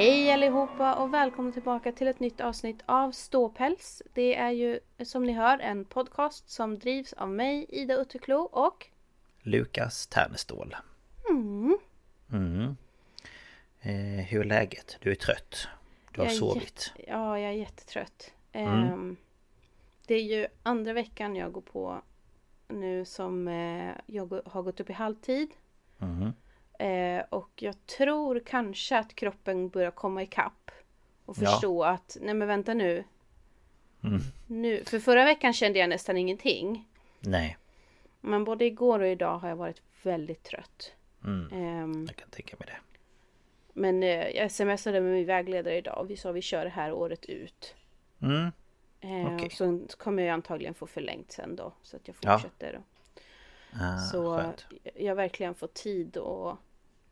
Hej allihopa och välkomna tillbaka till ett nytt avsnitt av Ståpäls. Det är ju som ni hör en podcast som drivs av mig, Ida Utterklo och... Lukas Ternestål. Mm. Mm. Eh, hur är läget? Du är trött. Du har sovit. Ja, jag är jättetrött. Mm. Ehm, det är ju andra veckan jag går på nu som eh, jag har gått upp i halvtid. Mhm. Eh, och jag tror kanske att kroppen börjar komma ikapp. Och Ja. förstå att, nej men vänta nu. Mm. nu. För förra veckan kände jag nästan ingenting. Nej. Men både igår och idag har jag varit väldigt trött. Mm. Ehm, Jag kan tänka mig det. men eh, jag smsade med min vägledare idag och vi sa vi kör det här året ut. Mm. Eh, och Så kommer jag antagligen få förlängt sen då. Så att jag Ja. fortsätter. då. Ah, så skönt. jag verkligen får tid att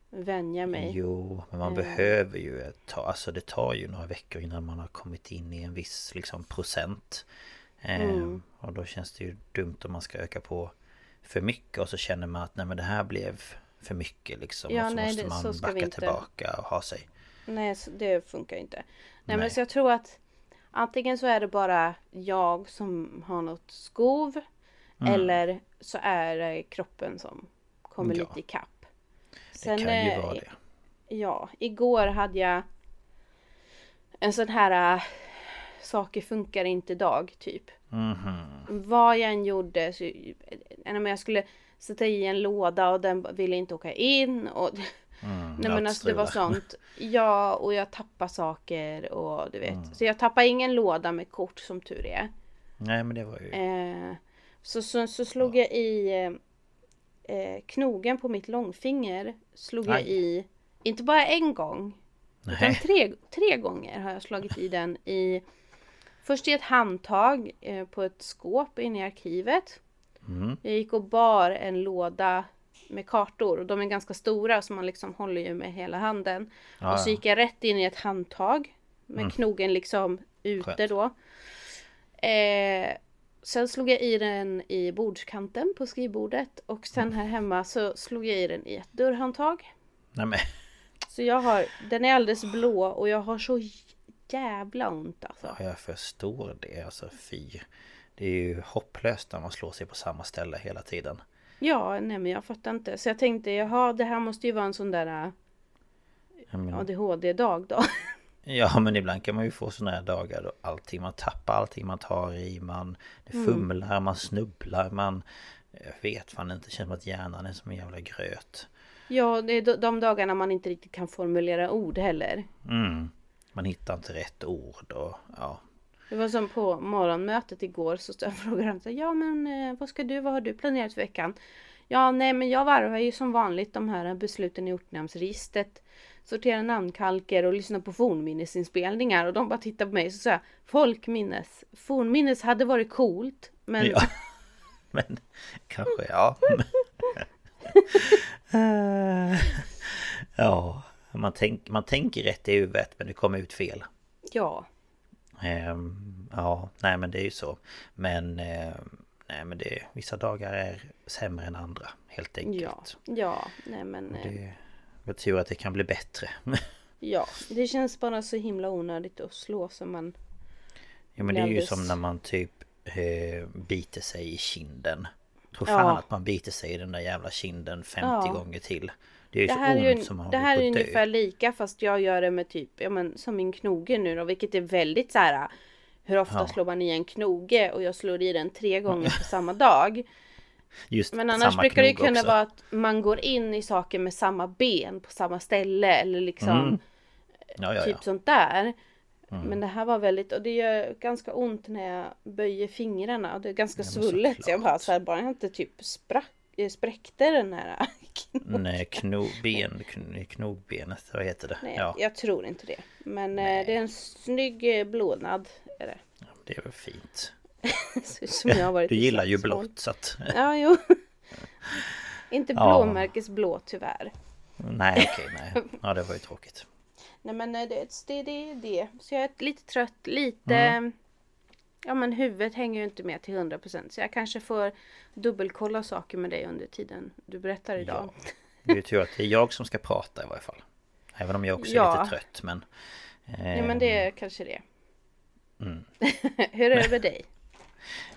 vänja mig. Jo, men man Eh. behöver ju ett tag. Alltså det tar ju några veckor innan man har kommit in i en viss liksom procent. Eh, Mm. Och då känns det ju dumt om man ska öka på för mycket och så känner man att nej men det här blev för mycket liksom. Ja, och så nej, måste det- man så backa tillbaka och ha sig. Nej, det funkar inte. Nej, men Nej. så jag tror att antingen så är det bara jag som har något skov. Mm. Eller så är det kroppen som kommer Ja. lite ikapp. Det Sen, kan ju eh, vara det. Ja, igår hade jag en sån här äh, saker funkar inte dag typ. Mhm. Vad jag än gjorde så, äh, jag skulle sätta i en låda och den ville inte åka in och Mm, Nej men alltså det var sånt. Ja och jag tappade saker och du vet. Mm. Så jag tappade ingen låda med kort som tur är. Nej men det var ju... Eh, så, så, så slog jag i eh, eh, knogen på mitt långfinger. Slog jag Aj. i, inte bara en gång. Utan Nej. tre, tre gånger har jag slagit i den i Först i ett handtag eh, på ett skåp inne i arkivet. Mm. Jag gick och bar en låda med kartor och de är ganska stora så man liksom håller ju med hela handen. Ja, och så gick jag rätt in i ett handtag med Mm. knogen liksom ute Skönt. då. Eh, sen slog jag i den i bordskanten på skrivbordet och sen här hemma så slog jag i den i ett dörrhandtag. Nej men... Så jag har, den är alldeles blå och jag har så jävla ont alltså. Ja, jag förstår det. Alltså fy. Det är ju hopplöst när man slår sig på samma ställe hela tiden. Ja, nej men jag fattar inte. Så jag tänkte, jaha det här måste ju vara en sån där äh, men, ADHD-dag då. ja men ibland kan man ju få såna här dagar då allting man tappar, allting man tar i, man det fumlar, man snubblar, man... Jag vet fan inte, det känns som att hjärnan är som en jävla gröt. Ja, det är de- de dagarna man inte riktigt kan formulera ord heller. Mm. Man hittar inte rätt ord och ja. Det var som på morgonmötet igår så frågade honom så Ja men eh, vad ska du, vad har du planerat för veckan? Ja, nej men jag varvar ju som vanligt de här besluten i ortnamnsregistret. Sorterar namnkalker och lyssnar på fornminnesinspelningar och de bara tittar på mig och så säger Folkminnes. Fornminnes hade varit coolt men... Ja. Men kanske ja. ja, man, tänk, man tänker rätt i huvudet men det kommer ut fel. Ja. Ehm, ja, nej men det är ju så. Men ehm, nej men det vissa dagar är sämre än andra helt enkelt. Ja, ja, nej men... Eh, det, jag tror att det kan bli bättre. Ja, det känns bara så himla onödigt att slå som man... Ja men det är ju som när man typ eh, biter sig i kinden. Tror fan Ja. att man biter sig i den där jävla kinden 50 Ja. gånger till. Det är ju Det så här ont är som man det här är ungefär lika fast jag gör det med typ, ja men som min knoge nu då, vilket är väldigt så här. Hur ofta Ja. slår man i en knoge och jag slår i den tre gånger på samma dag. Just Men annars samma brukar det kunna också. vara att man går in i saker med samma ben på samma ställe eller liksom Mm. Ja, ja, typ ja. sånt där. Mm. Men det här var väldigt, och det gör ganska ont när jag böjer fingrarna och det är ganska Ja, svullet. Så jag bara så här, bara jag inte typ sprack, eh, spräckte den här Nej, knogben, kn- knogbenet, vad heter det? Nej, Ja, jag tror inte det. Men eh, det är en snygg eh, blånad. Är det. det är väl fint. Som jag har varit Du gillar ju blått så att... Ja, jo. inte Ja. blåmärkesblå tyvärr. Nej, okej, nej. Ja, det var ju tråkigt. Nej men eh, det det är det, det. Så jag är lite trött, lite... Mm. Ja men huvudet hänger ju inte med till 100% så jag kanske får dubbelkolla saker med dig under tiden du berättar idag. Det är ju tur att det är jag som ska prata i varje fall. Även om jag också är Ja. lite trött, men... Eh, Ja men det är kanske det. Mm. Hur är det med dig?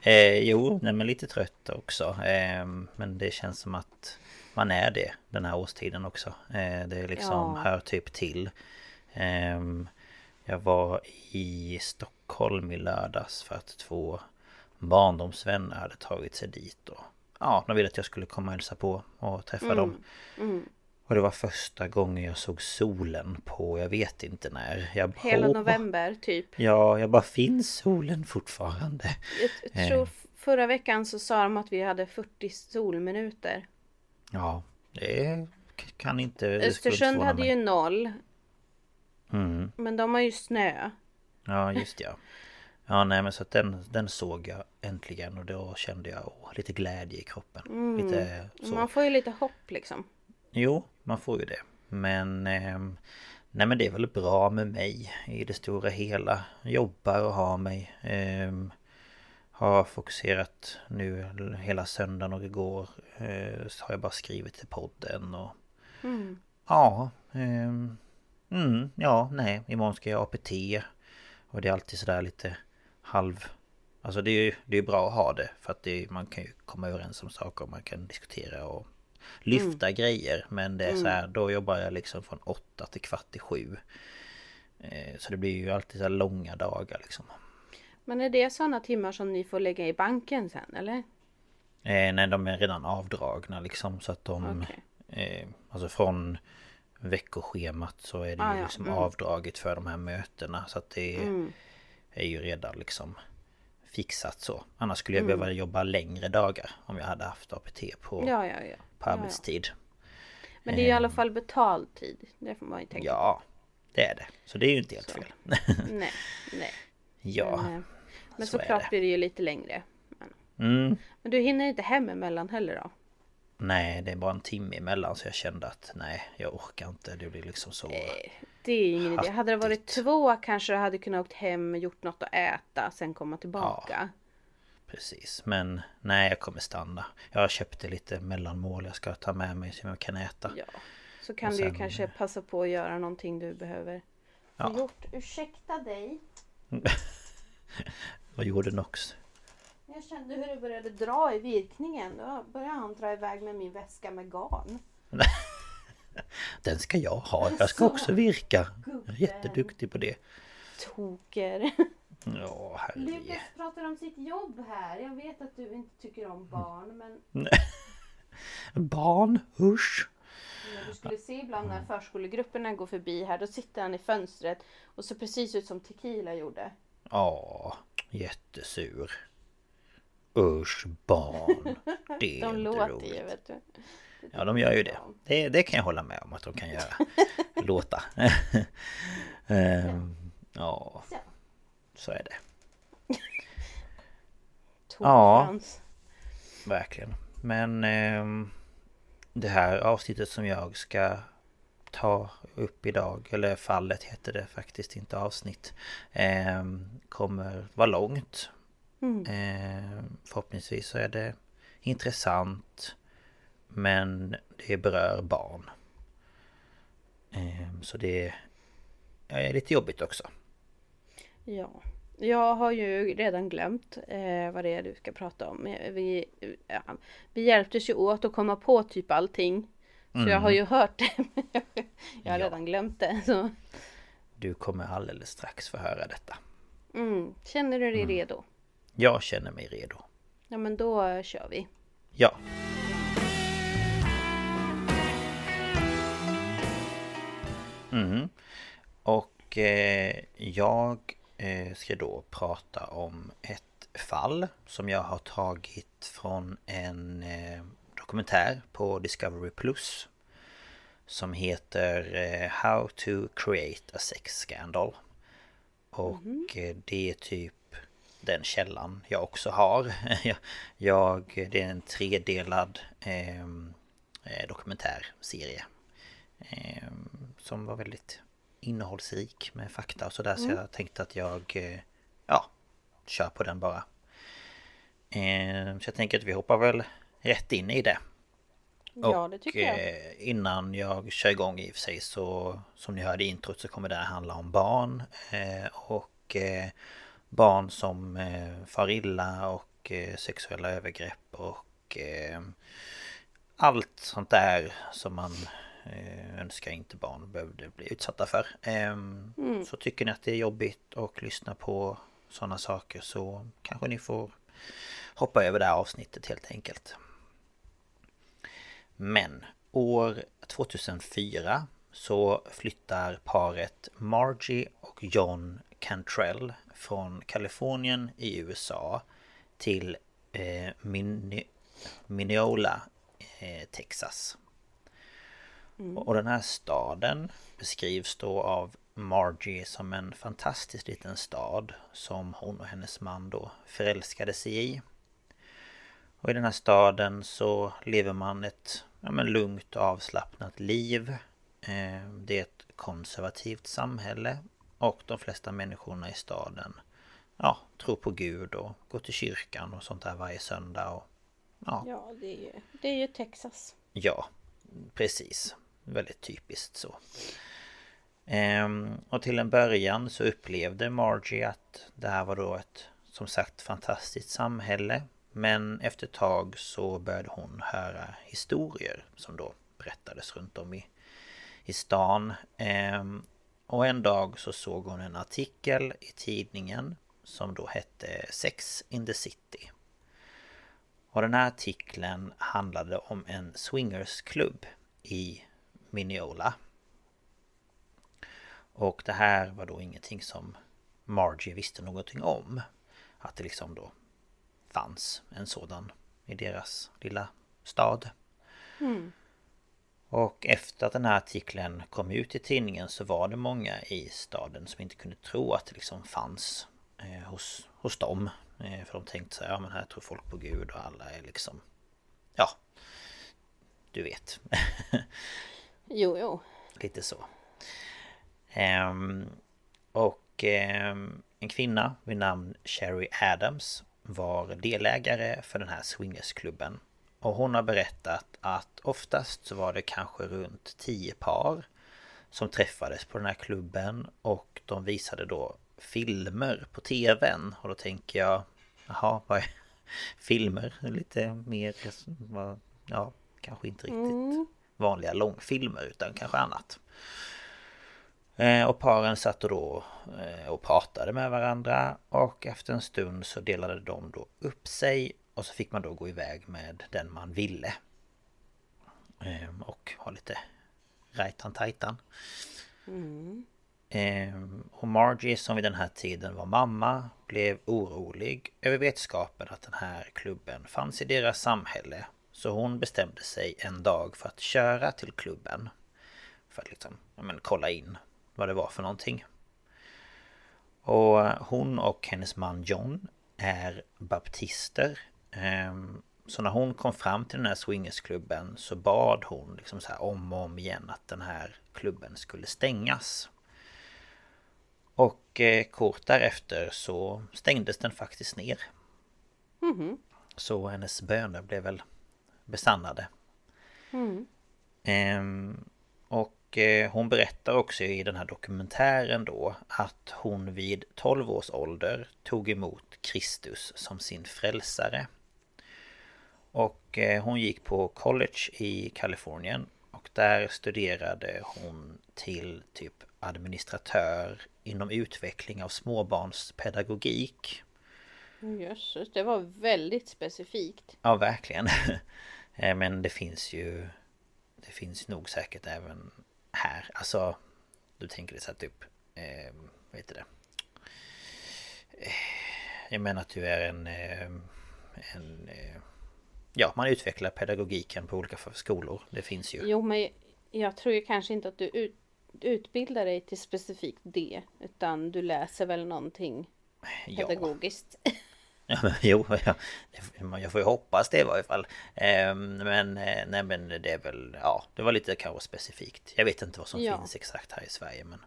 Eh, jo, nej, men lite trött också. Eh, men det känns som att man är det den här årstiden också. Eh, det är liksom Ja. hör typ till. Eh, jag var i Stockholm i lördags för att två barndomsvänner hade tagit sig dit. Och, ja, de ville att jag skulle komma och hälsa på och träffa Mm. dem. Och det var första gången jag såg solen på, jag vet inte när. Jag Hela hoppas- november typ. Ja, jag bara finns solen fortfarande? Jag, jag tror Eh. förra veckan så sa de att vi hade 40 solminuter. Ja, det kan inte... det skulle inte Östersund hade mig. ju noll. Mm, Men de har ju snö. ja, just ja. Ja, nej men så att den, den såg jag äntligen och då kände jag åh, lite glädje i kroppen. Lite så. Mm. Man får ju lite hopp liksom. Jo, man får ju det. Men... ehm, nej men det är väl bra med mig i det stora hela. Jobbar och har mig. ehm, har fokuserat nu hela söndagen och igår. eh, så har jag bara skrivit till podden och... Ja. ehm, mm, ja, nej. Imorgon ska jag APT. Och det är alltid sådär lite halv... Alltså det är ju det är bra att ha det. För att det, man kan ju komma överens om saker. Man kan diskutera och lyfta grejer. Men det är så här, då jobbar jag liksom från åtta till kvart i sju. Eh, Så det blir ju alltid så här långa dagar liksom. Men är det sådana timmar som ni får lägga i banken sen eller? Eh, nej, de är redan avdragna liksom så att de... Okej. Eh, alltså från veckoschemat så är det Ah, ju ja. liksom Mm. avdraget för de här mötena. Så att det är ju redan liksom fixat så. Annars skulle Mm. jag behöva jobba längre dagar om jag hade haft APT på, Ja, ja, ja. på arbetstid. Men det är ju i alla fall betald tid. Det får man ju tänka Ja, det är det. Så det är ju inte helt Så. fel. Nej, nej. ja, Men, eh, men så såklart det. blir det ju lite längre. Men, mm. men du hinner inte hem emellan heller då? Nej, det är bara en timme emellan så jag kände att nej, jag orkar inte. Det blir liksom så... Det är ingen idé. Hade det varit två kanske du hade kunnat åkt hem, gjort något att äta, sen komma tillbaka. Precis, men nej jag kommer stanna. Jag köpte lite mellanmål jag ska ta med mig som jag kan äta. Ja. Så kan Och du ju sen- kanske passa på att göra någonting du behöver Ja. gjort. Ursäkta dig. Vad gjorde Nox? Jag kände hur det började dra i virkningen. Då började han dra iväg med min väska med garn. Den ska jag ha, jag ska också virka. Jag är jätteduktig på det. Toker. Ja, herregud. Lukas pratar om sitt jobb här. Jag vet att du inte tycker om barn men Barn, usch! när du skulle se ibland när förskolegrupperna går förbi här då sitter han i fönstret och ser precis ut som Tequila gjorde. Ja, jättesur. Usch barn. Det är De inte låter roligt. ju vet du. Ja de gör ju det. det. Det kan jag hålla med om att de kan göra. Låta. Ehm, ja, Så. är det. Tokfrans. Verkligen. Men ehm, det här avsnittet som jag ska ta upp idag, eller fallet heter det faktiskt, inte avsnitt. ehm, kommer vara långt. Mm. Ehm, förhoppningsvis så är det intressant. Men det berör barn. Ehm, så det är lite jobbigt också. Ja. Jag har ju redan glömt eh, vad det är du ska prata om. Eh, Vi, ja, vi hjälptes ju åt att komma på typ allting. Så jag har ju hört det. men jag- har Ja. redan glömt det. Så. Du kommer alldeles strax få höra detta. Mm. Känner du dig redo? Jag känner mig redo. Ja men då kör vi. Ja. Mm. Och eh, jag eh, ska då prata om ett fall som jag har tagit från en eh, dokumentär på Discovery Plus. Som heter eh, How to create a sex scandal. Och eh, det är typ den källan jag också har. Jag, jag, det är en tredelad ehm, eh, dokumentärserie. Eh, som var väldigt innehållsrik med fakta och sådär. Så jag tänkte att jag, eh, ja, kör på den bara. Eh, så jag tänker att vi hoppar väl rätt in i det. Ja det tycker jag. eh, innan jag kör igång i och för sig så Som ni hörde i introt så kommer det här handla om barn eh, Och Barn som far illa och sexuella övergrepp och Allt sånt där som man önskar inte barn behövde bli utsatta för eh, Så tycker ni att det är jobbigt att lyssna på sådana saker så kanske ni får hoppa över det här avsnittet helt enkelt. Men år 2004 så flyttar paret Margie och John Cantrell från Kalifornien i USA till eh, Min- Mineola, eh, Texas. Och den här staden beskrivs då av Margie som en fantastisk liten stad som hon och hennes man då förälskade sig i. Och i den här staden så lever man ett ja, men lugnt och avslappnat liv. Eh, Det är ett konservativt samhälle och de flesta människorna i staden ja, tror på Gud och går till kyrkan och sånt där varje söndag. Och, ja, Ja det är ju, det är ju Texas. Ja, precis. Väldigt typiskt så. Ehm, och till en början så upplevde Margie att det här var då ett som sagt fantastiskt samhälle. Men efter ett tag så började hon höra historier som då berättades runt om i, i stan. Ehm, och en dag så såg hon en artikel i tidningen som då hette Sex in the City. Och den här artikeln handlade om en swingersklubb i Mineola. Och det här var då ingenting som Margie visste någonting om. Att det liksom då fanns en sådan i deras lilla stad. Och efter att den här artikeln kom ut i tidningen så var det många i staden som inte kunde tro att det liksom fanns eh, hos, hos dem. Eh, för de tänkte så här, ja men här tror folk på Gud och alla är liksom... Ja, du vet. Jo jo. Lite så. Ehm, och ehm, en kvinna vid namn Sherry Adams var delägare för den här swingersklubben. Och hon har berättat att oftast så var det kanske runt 10 par som träffades på den här klubben och de visade då filmer på tvn. Och då tänker jag, jaha, vad är filmer? Lite mer, ja, kanske inte riktigt vanliga långfilmer utan kanske annat. Eh, och paren satt då eh, och pratade med varandra och efter en stund så delade de då upp sig och så fick man då gå iväg med den man ville. Ehm, och ha lite rajtan tajtan. Mm. Ehm, och Margie som vid den här tiden var mamma blev orolig över vetskapen att den här klubben fanns i deras samhälle. Så hon bestämde sig en dag för att köra till klubben. För att liksom, ja, men, kolla in vad det var för någonting. Och hon och hennes man John är baptister. Ehm, så när hon kom fram till den här swingersklubben så bad hon liksom så om och om igen att den här klubben skulle stängas. Och eh, kort därefter så stängdes den faktiskt ner. Mhm. Så hennes böner blev väl besannade. Mm. Ehm, och eh, hon berättar också i den här dokumentären då att hon vid 12 års ålder tog emot Kristus som sin frälsare. Och eh, hon gick på college i Kalifornien och där studerade hon till typ administratör inom utveckling av småbarnspedagogik. Jösses, det var väldigt specifikt. Ja, verkligen. Eh, Men det finns ju Det finns nog säkert även här. Alltså Du tänker det så här typ eh, Vad heter det? Eh, Jag menar att du är en eh, En Ja, man utvecklar pedagogiken på olika skolor. Det finns ju. Jo, men jag tror ju kanske inte att du ut, utbildar dig till specifikt det. Utan du läser väl någonting pedagogiskt. Ja, men, jo, ja, jag får ju hoppas det i varje fall. Ehm, Men, eh, nej men det är väl, ja, det var lite kanske specifikt. Jag vet inte vad som Ja. finns exakt här i Sverige men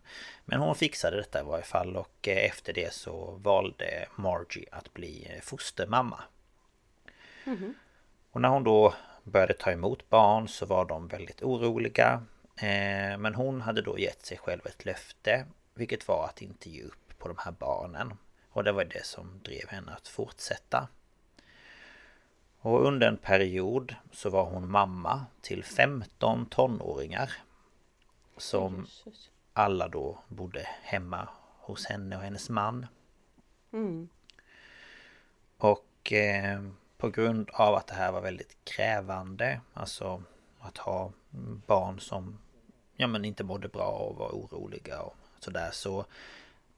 Men hon fixade detta i varje fall och eh, efter det så valde Margie att bli eh, fostermamma. Och när hon då började ta emot barn så var de väldigt oroliga. Eh, Men hon hade då gett sig själv ett löfte Vilket var att inte ge upp på de här barnen. Och det var det som drev henne att fortsätta. Och under en period så var hon mamma till 15 tonåringar. Som alla då bodde hemma hos henne och hennes man. Mm. Och eh, på grund av att det här var väldigt krävande, alltså att ha barn som ja, men inte mådde bra och var oroliga och sådär så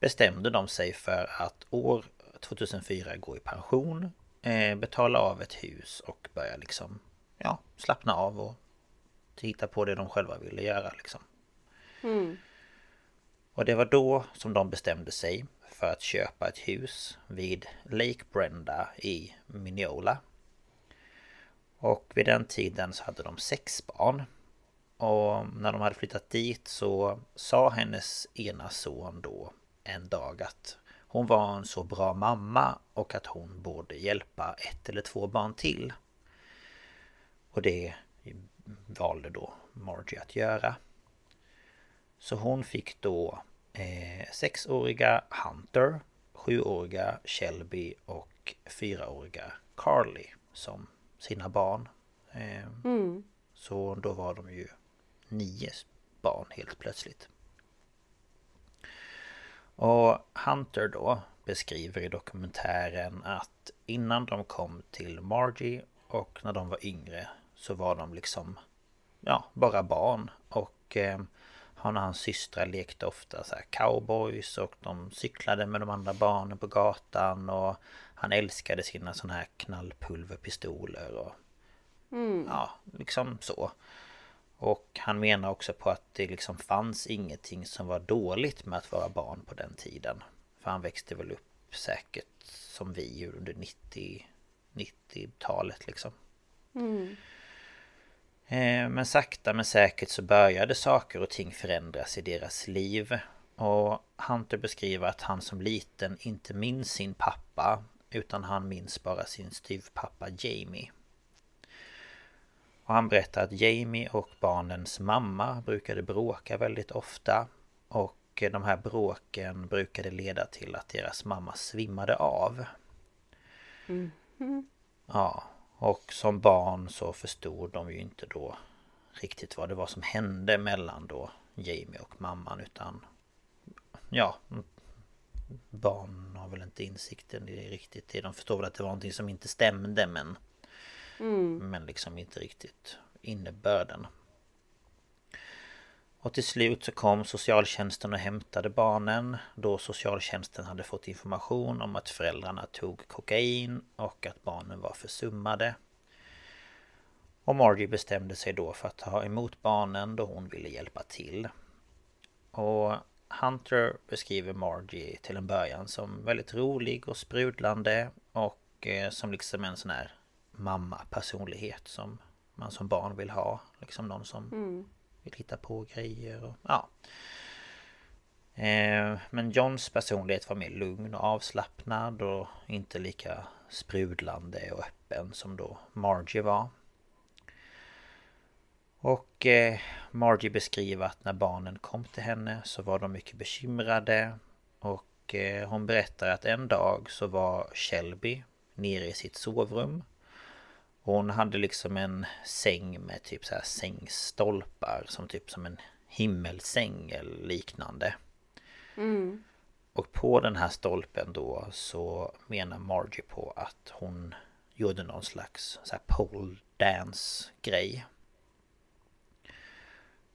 bestämde de sig för att år 2004 gå i pension, eh, betala av ett hus och börja liksom ja, slappna av och titta på det de själva ville göra liksom. Mm. Och det var då som de bestämde sig för att köpa ett hus vid Lake Brenda i Mineola. Och vid den tiden så hade de sex barn. Och när de hade flyttat dit så sa hennes ena son då en dag att hon var en så bra mamma och att hon borde hjälpa ett eller två barn till. Och det valde då Margie att göra. Så hon fick då eh, sexåriga Hunter, sjuåriga Shelby och fyraåriga Carly som sina barn. Eh, Mm. så då var de ju nio barn helt plötsligt. Och Hunter då beskriver i dokumentären att innan de kom till Margie och när de var yngre så var de liksom ja, bara barn. Och eh, han och hans systrar lekte ofta så här cowboys och de cyklade med de andra barnen på gatan och han älskade sina sådana här knallpulverpistoler och Mm. Ja, liksom så. Och han menar också på att det liksom fanns ingenting som var dåligt med att vara barn på den tiden. För han växte väl upp säkert som vi under 90 90-talet liksom. Mm. Eh, Men sakta men säkert så började saker och ting förändras i deras liv. Och Hunter beskriver att han som liten inte minns sin pappa utan han minns bara sin styvpappa Jamie. Och han berättar att Jamie och barnens mamma brukade bråka väldigt ofta. Och de här bråken brukade leda till att deras mamma svimmade av. Ja, och som barn så förstod de ju inte då riktigt vad det var som hände mellan då Jamie och mamman utan Ja Barn har väl inte insikten i riktigt. De förstår väl att det var någonting som inte stämde men Mm. Men liksom inte riktigt innebörden Och till slut så kom socialtjänsten och hämtade barnen då socialtjänsten hade fått information om att föräldrarna tog kokain och att barnen var försummade. Och Margie bestämde sig då för att ta emot barnen då hon ville hjälpa till. Och Hunter beskriver Margie till en början som väldigt rolig och sprudlande och eh, som liksom en sån här mamma-personlighet som man som barn vill ha. Liksom någon som mm. vill hitta på grejer och ja. Eh, men Johns personlighet var mer lugn och avslappnad och inte lika sprudlande och öppen som då Margie var. Och eh, Margie beskriver att när barnen kom till henne så var de mycket bekymrade. Och eh, hon berättar att en dag så var Shelby nere i sitt sovrum. Hon hade liksom en säng med typ så här sängstolpar som typ som en himmelsäng eller liknande. Mm. Och på den här stolpen då så menar Margie på att hon gjorde någon slags så här pole dance grej.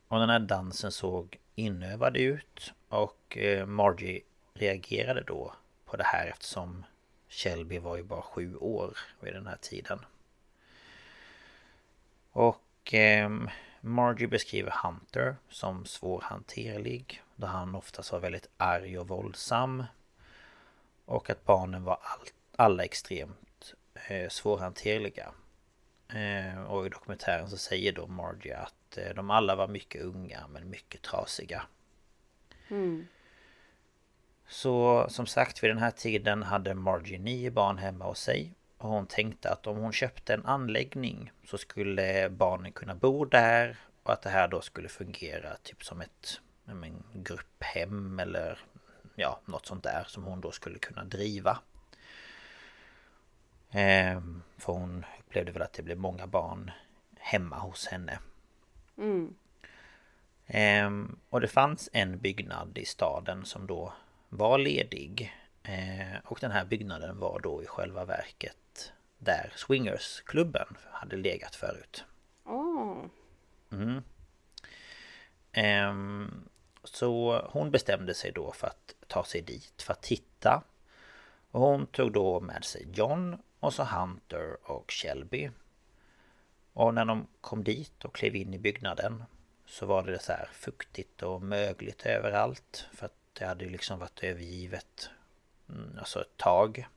Och den här dansen såg inövad ut och eh, Margie reagerade då på det här eftersom Shelby var ju bara sju år vid den här tiden. Och eh, Margie beskriver Hunter som svårhanterlig då han oftast var väldigt arg och våldsam. Och att barnen var all, alla extremt eh, svårhanterliga. Eh, och i dokumentären så säger då Margie att Eh, de alla var mycket unga men mycket trasiga. Mm. Så som sagt vid den här tiden hade Margie nio barn hemma hos sig. Och hon tänkte att om hon köpte en anläggning så skulle barnen kunna bo där. Och att det här då skulle fungera typ som ett en grupphem eller ja, något sånt där som hon då skulle kunna driva. Ehm, för hon upplevde väl att det blev många barn hemma hos henne. Mm. Ehm, och det fanns en byggnad i staden som då var ledig. Ehm, och den här byggnaden var då i själva verket där Swingersklubben hade legat förut. Oh. Mm. Ehm, så hon bestämde sig då för att ta sig dit för att titta. Och hon tog då med sig John och så Hunter och Shelby. Och när de kom dit och klev in i byggnaden så var det så här fuktigt och mögligt överallt. För att det hade liksom varit övergivet mm, alltså ett tag.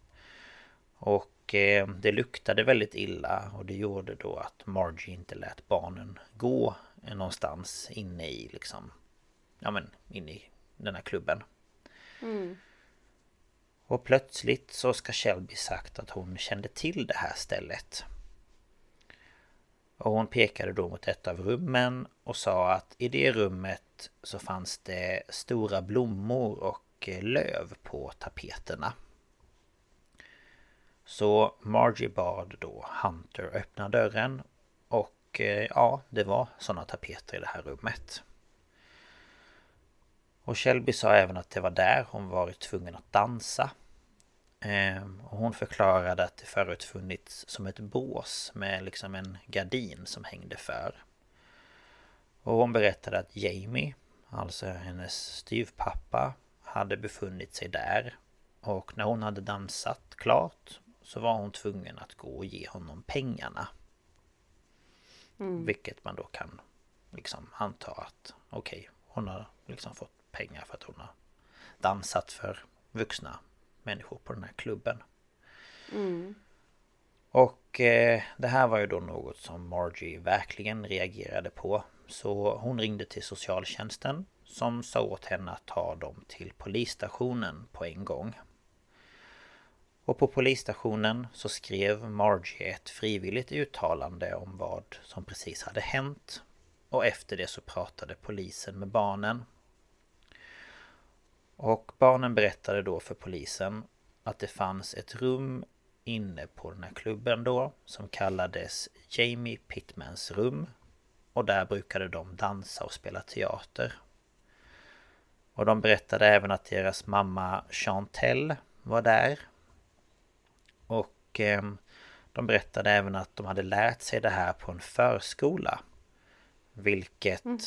Och eh, det luktade väldigt illa och det gjorde då att Margie inte lät barnen gå någonstans inne i liksom Ja men inne i den här klubben. Mm. Och plötsligt så ska Shelby sagt att hon kände till det här stället. Och hon pekade då mot ett av rummen och sa att i det rummet så fanns det stora blommor och löv på tapeterna. Så Margie bad då Hunter öppna dörren och eh, ja, det var sådana tapeter i det här rummet. Och Shelby sa även att det var där hon varit tvungen att dansa ehm, och hon förklarade att det förut funnits som ett bås med liksom en gardin som hängde för. Och hon berättade att Jamie, alltså hennes styvpappa, hade befunnit sig där. Och när hon hade dansat klart så var hon tvungen att gå och ge honom pengarna. Mm. Vilket man då kan liksom anta att okej, okay, hon har liksom fått pengar för att hon har dansat för vuxna människor på den här klubben. Mm. Och eh, det här var ju då något som Margie verkligen reagerade på. Så hon ringde till socialtjänsten som sa åt henne att ta dem till polisstationen på en gång. Och på polisstationen så skrev Margie ett frivilligt uttalande om vad som precis hade hänt. Och efter det så pratade polisen med barnen. Och barnen berättade då för polisen att det fanns ett rum inne på den här klubben då som kallades Jamie Pittmans rum. Och där brukade de dansa och spela teater. Och de berättade även att deras mamma Chantelle var där. Och eh, de berättade även att de hade lärt sig det här på en förskola. Vilket mm.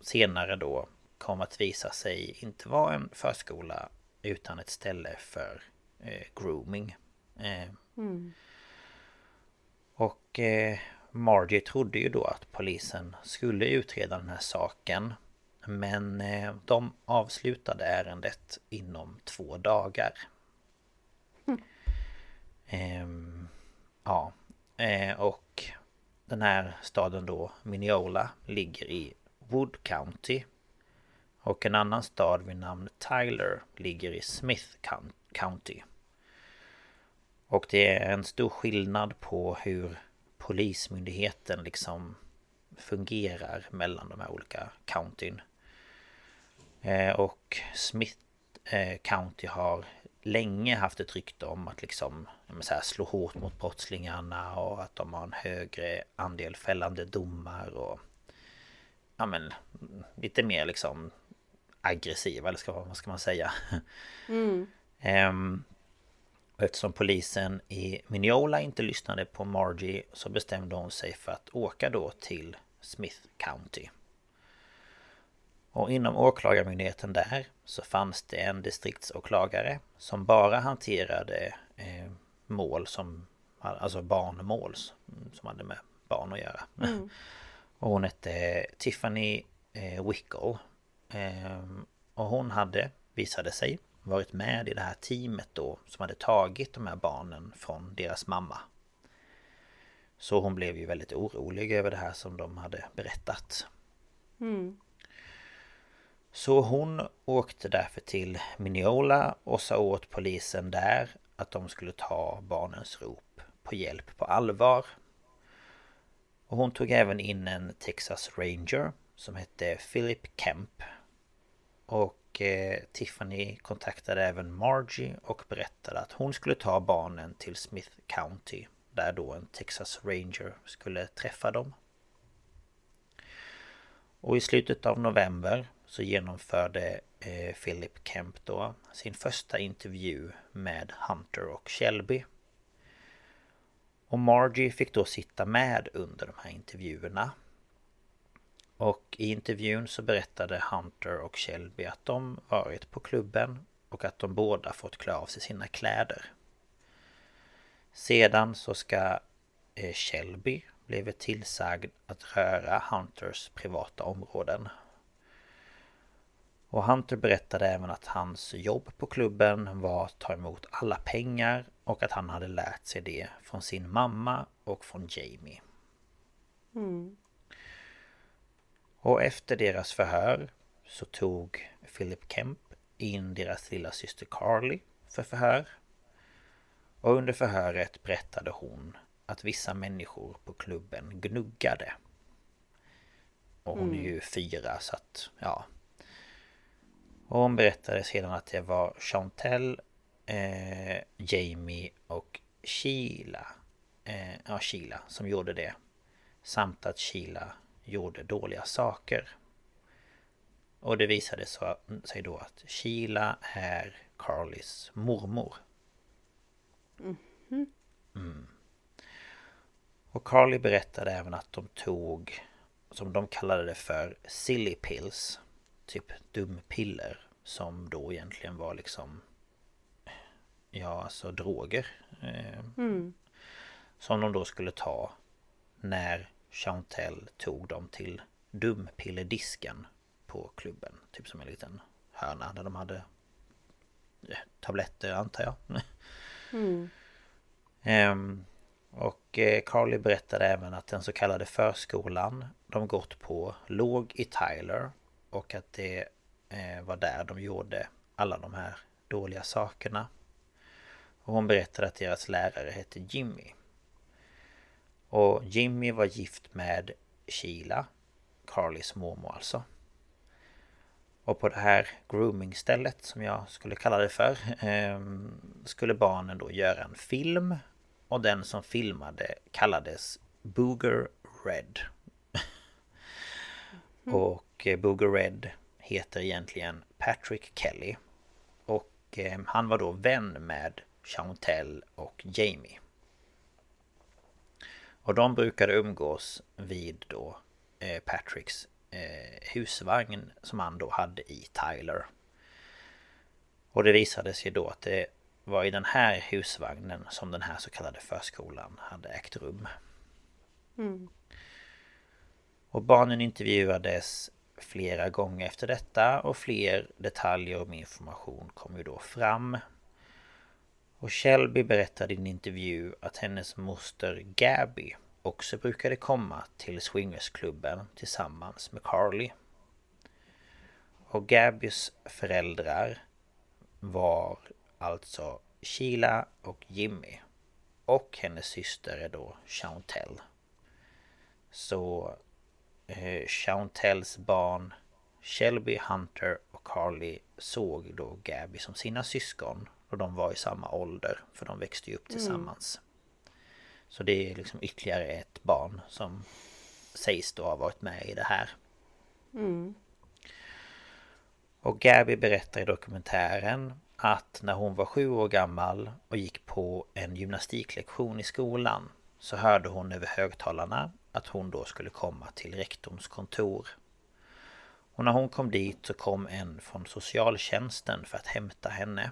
senare då kom att visa sig inte vara en förskola utan ett ställe för eh, grooming. Eh, mm. Och eh, Margie trodde ju då att polisen skulle utreda den här saken. Men eh, de avslutade ärendet inom två dagar. Ehm, ja, eh, och den här staden då, Mineola, ligger i Wood County. Och en annan stad vid namn Tyler ligger i Smith County. Och det är en stor skillnad på hur polismyndigheten liksom fungerar mellan de här olika countyn. Eh, och Smith eh, County har länge haft ett rykte om att liksom så här, slå hårt mot brottslingarna och att de har en högre andel fällande domar och ja men lite mer liksom aggressiva eller ska, vad ska man säga. Mm. um, eftersom polisen i Mineola inte lyssnade på Margie så bestämde hon sig för att åka då till Smith County. Och inom åklagarmyndigheten där så fanns det en distriktsåklagare som bara hanterade eh, mål som Alltså barnmål som hade med barn att göra. Mm. Och hon hette Tiffany eh, Wickle. Eh, och hon hade, visade sig, varit med i det här teamet då som hade tagit de här barnen från deras mamma. Så hon blev ju väldigt orolig över det här som de hade berättat. Mm. Så hon åkte därför till Miniola och sa åt polisen där att de skulle ta barnens rop på hjälp på allvar. Och hon tog även in en Texas Ranger som hette Philip Kemp. Och eh, Tiffany kontaktade även Margie och berättade att hon skulle ta barnen till Smith County där då en Texas Ranger skulle träffa dem. Och i slutet av november så genomförde eh, Philip Kemp då sin första intervju med Hunter och Shelby. Och Margie fick då sitta med under de här intervjuerna. Och i intervjun så berättade Hunter och Shelby att de varit på klubben och att de båda fått klä av sig sina kläder. Sedan så ska eh, Shelby blivit tillsagd att röra Hunters privata områden och Hunter berättade även att hans jobb på klubben var att ta emot alla pengar och att han hade lärt sig det från sin mamma och från Jamie. Mm. Och efter deras förhör så tog Philip Kemp in deras lilla syster Carly för förhör. Och under förhöret berättade hon att vissa människor på klubben gnuggade. Och hon är ju mm. fyra så att ja och hon berättade sedan att det var Chantel, eh, Jamie och Sheila. Eh, ja, Sheila som gjorde det. Samt att Sheila gjorde dåliga saker. Och det visade sig då att Sheila är Carlys mormor. Mm. Mm. Och Carly berättade även att de tog, som de kallade det för, silly pills typ dumpiller som då egentligen var liksom Ja alltså droger eh, mm. Som de då skulle ta När Chantel tog dem till dumpillerdisken På klubben Typ som en liten hörna där de hade eh, Tabletter antar jag mm. eh, och Carly berättade även att den så kallade förskolan de gått på låg i Tyler och att det eh, var där de gjorde alla de här dåliga sakerna. Och hon berättade att deras lärare hette Jimmy. Och Jimmy var gift med Sheila, Carlys mormor alltså. Och på det här groomingstället som jag skulle kalla det för ehm, Skulle barnen då göra en film Och den som filmade kallades Booger Red Mm. Och eh, Booger Red heter egentligen Patrick Kelly. Och eh, han var då vän med Chantel och Jamie. Och de brukade umgås vid då eh, Patricks husvagn som han då hade i Tyler. Och det visade sig då att det var i den här husvagnen som den här så kallade förskolan hade ägt rum. Mm. Och barnen intervjuades flera gånger efter detta och fler detaljer om information kom ju då fram. Och Shelby berättade i en intervju att hennes moster Gabby också brukade komma till swingersklubben tillsammans med Carly. Och Gabbys föräldrar var alltså Sheila och Jimmy. Och hennes syster är då Chantel. Så eh, Chantels barn Shelby, Hunter och Carly såg då Gabby som sina syskon. Och de var i samma ålder för de växte ju upp mm. tillsammans. Mm. Så det är liksom ytterligare ett barn som sägs då ha varit med i det här. Mm. Och Gabby berättar i dokumentären att när hon var sju år gammal och gick på en gymnastiklektion i skolan så hörde hon över högtalarna att hon då skulle komma till rektorns kontor. Och när hon kom dit så kom en från socialtjänsten för att hämta henne.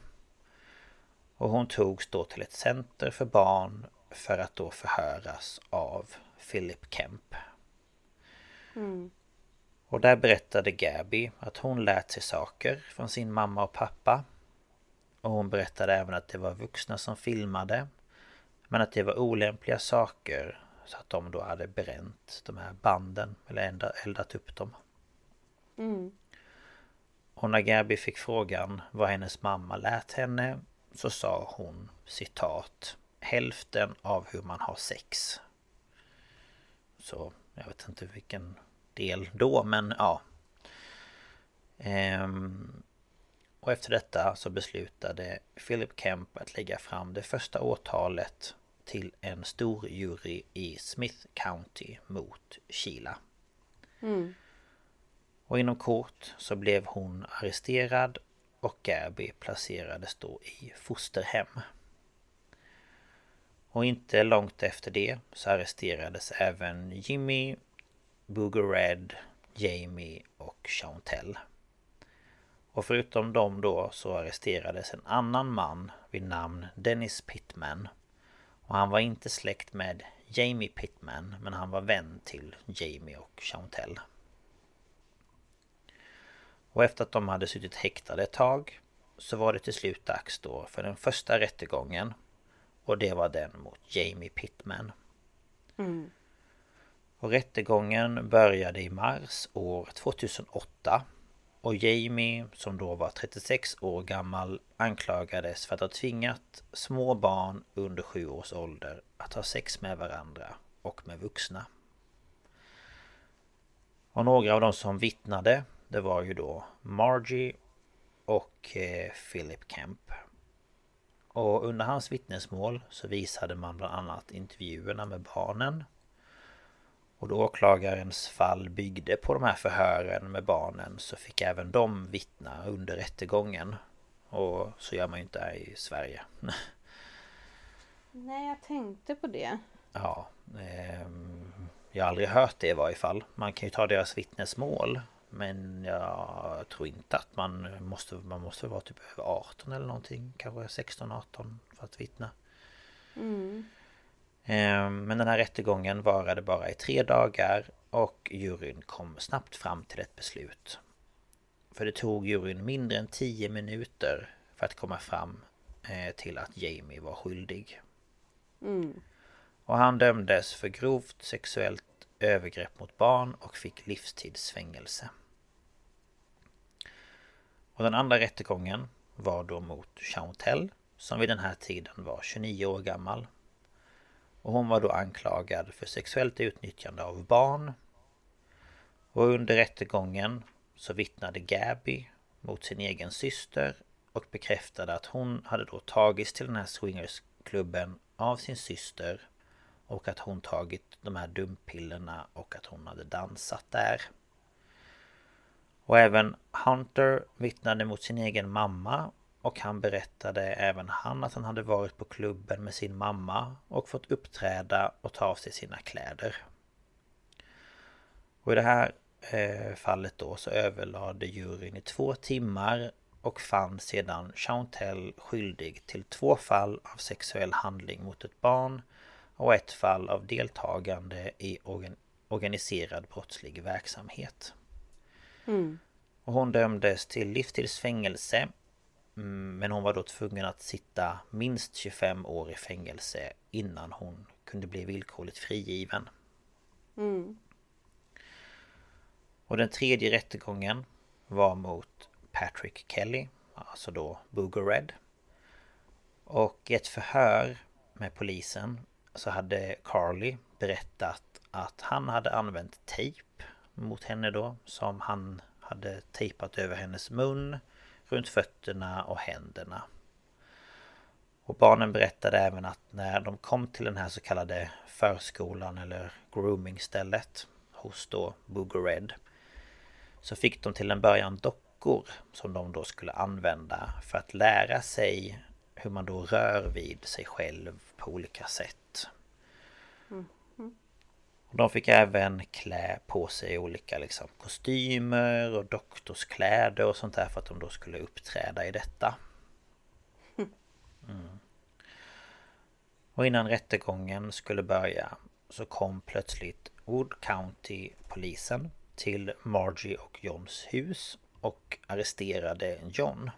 Och hon togs då till ett center för barn för att då förhöras av Philip Kemp. Mm. Och där berättade Gabby att hon lärt sig saker från sin mamma och pappa. Och hon berättade även att det var vuxna som filmade. Men att det var olämpliga saker så att de då hade bränt de här banden eller eldat upp dem. Mm. Och när Gabby fick frågan vad hennes mamma lät henne så sa hon citat hälften av hur man har sex. Så jag vet inte vilken del då men ja. Ehm, och efter detta så beslutade Philip Kemp att lägga fram det första åtalet till en stor jury i Smith County mot Sheila. Mm. Och inom kort så blev hon arresterad och Gabby placerades då i fosterhem. Och inte långt efter det så arresterades även Jimmy, Booger Red, Jamie och Chantel. Och förutom dem då så arresterades en annan man vid namn Dennis Pittman. Och han var inte släkt med Jamie Pittman men han var vän till Jamie och Chantel. Och efter att de hade suttit häktade ett tag så var det till slut dags då för den första rättegången och det var den mot Jamie Pittman. Mm. Och rättegången började i mars år 2008. Och Jamie, som då var 36 år gammal, anklagades för att ha tvingat små barn under 7 års ålder att ha sex med varandra och med vuxna. Och några av de som vittnade, det var ju då Margie och eh, Philip Kemp. Och under hans vittnesmål så visade man bland annat intervjuerna med barnen. Och då åklagarens fall byggde på de här förhören med barnen så fick även de vittna under rättegången. Och så gör man ju inte här i Sverige. Nej, jag tänkte på det. Ja. Eh, jag har aldrig hört det i varje fall. Man kan ju ta deras vittnesmål. Men jag tror inte att man måste, man måste vara typ över 18 eller någonting. Kanske 16-18 för att vittna. Mm. Ehm, men den här rättegången varade bara i tre dagar och juryn kom snabbt fram till ett beslut. För det tog juryn mindre än 10 minuter för att komma fram eh, till att Jamie var skyldig. Mm. Och han dömdes för grovt sexuellt övergrepp mot barn och fick livstidsfängelse. Och den andra rättegången var då mot Chantel som vid den här tiden var 29 år gammal. Och hon var då anklagad för sexuellt utnyttjande av barn. Och under rättegången så vittnade Gabby mot sin egen syster och bekräftade att hon hade då tagits till den här swingersklubben av sin syster och att hon tagit de här dumpillerna och att hon hade dansat där. Och även Hunter vittnade mot sin egen mamma och han berättade även han att han hade varit på klubben med sin mamma och fått uppträda och ta av sig sina kläder. Och i det här eh, fallet då så överlade juryn i två timmar och fann sedan Chantel skyldig till två fall av sexuell handling mot ett barn och ett fall av deltagande i organ organiserad brottslig verksamhet. Mm. Och hon dömdes till livstidsfängelse mm, Men hon var då tvungen att sitta minst 25 år i fängelse innan hon kunde bli villkorligt frigiven. Mm. Och den tredje rättegången var mot Patrick Kelly, alltså då Booger Red. Och i ett förhör med polisen så hade Carly berättat att han hade använt tejp mot henne då som han hade tejpat över hennes mun, runt fötterna och händerna. Och barnen berättade även att när de kom till den här så kallade förskolan eller groomingstället hos då Booger Red så fick de till en början dockor som de då skulle använda för att lära sig hur man då rör vid sig själv på olika sätt. Mm de fick även klä på sig olika liksom, kostymer och doktorskläder och sånt där för att de då skulle uppträda i detta. Mm. Och innan rättegången skulle börja så kom plötsligt Wood County-polisen till Margie och Johns hus och arresterade John.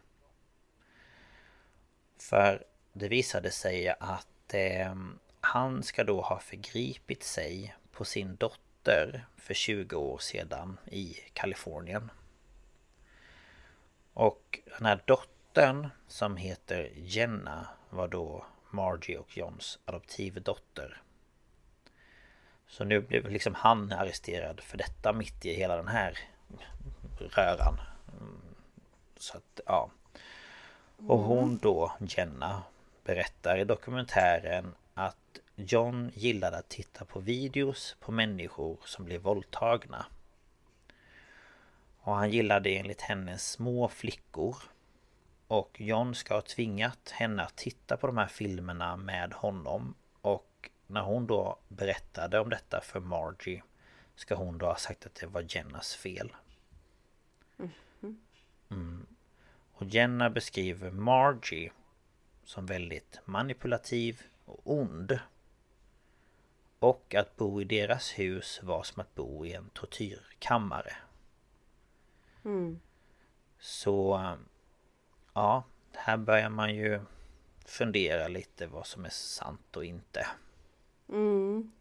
För det visade sig att eh, han ska då ha förgripit sig på sin dotter för 20 år sedan i Kalifornien. Och den här dottern som heter Jenna var då Margie och Johns adoptivdotter. Så nu blev liksom han arresterad för detta mitt i hela den här röran. Så att, ja. Och hon då, Jenna, berättar i dokumentären att John gillade att titta på videos på människor som blev våldtagna. Och han gillade enligt henne små flickor. Och John ska ha tvingat henne att titta på de här filmerna med honom. Och när hon då berättade om detta för Margie ska hon då ha sagt att det var Jennas fel. Mm. Och Jenna beskriver Margie som väldigt manipulativ och ond. Och att bo i deras hus var som att bo i en tortyrkammare. Mm. Så ja, här börjar man ju fundera lite vad som är sant och inte. Mm.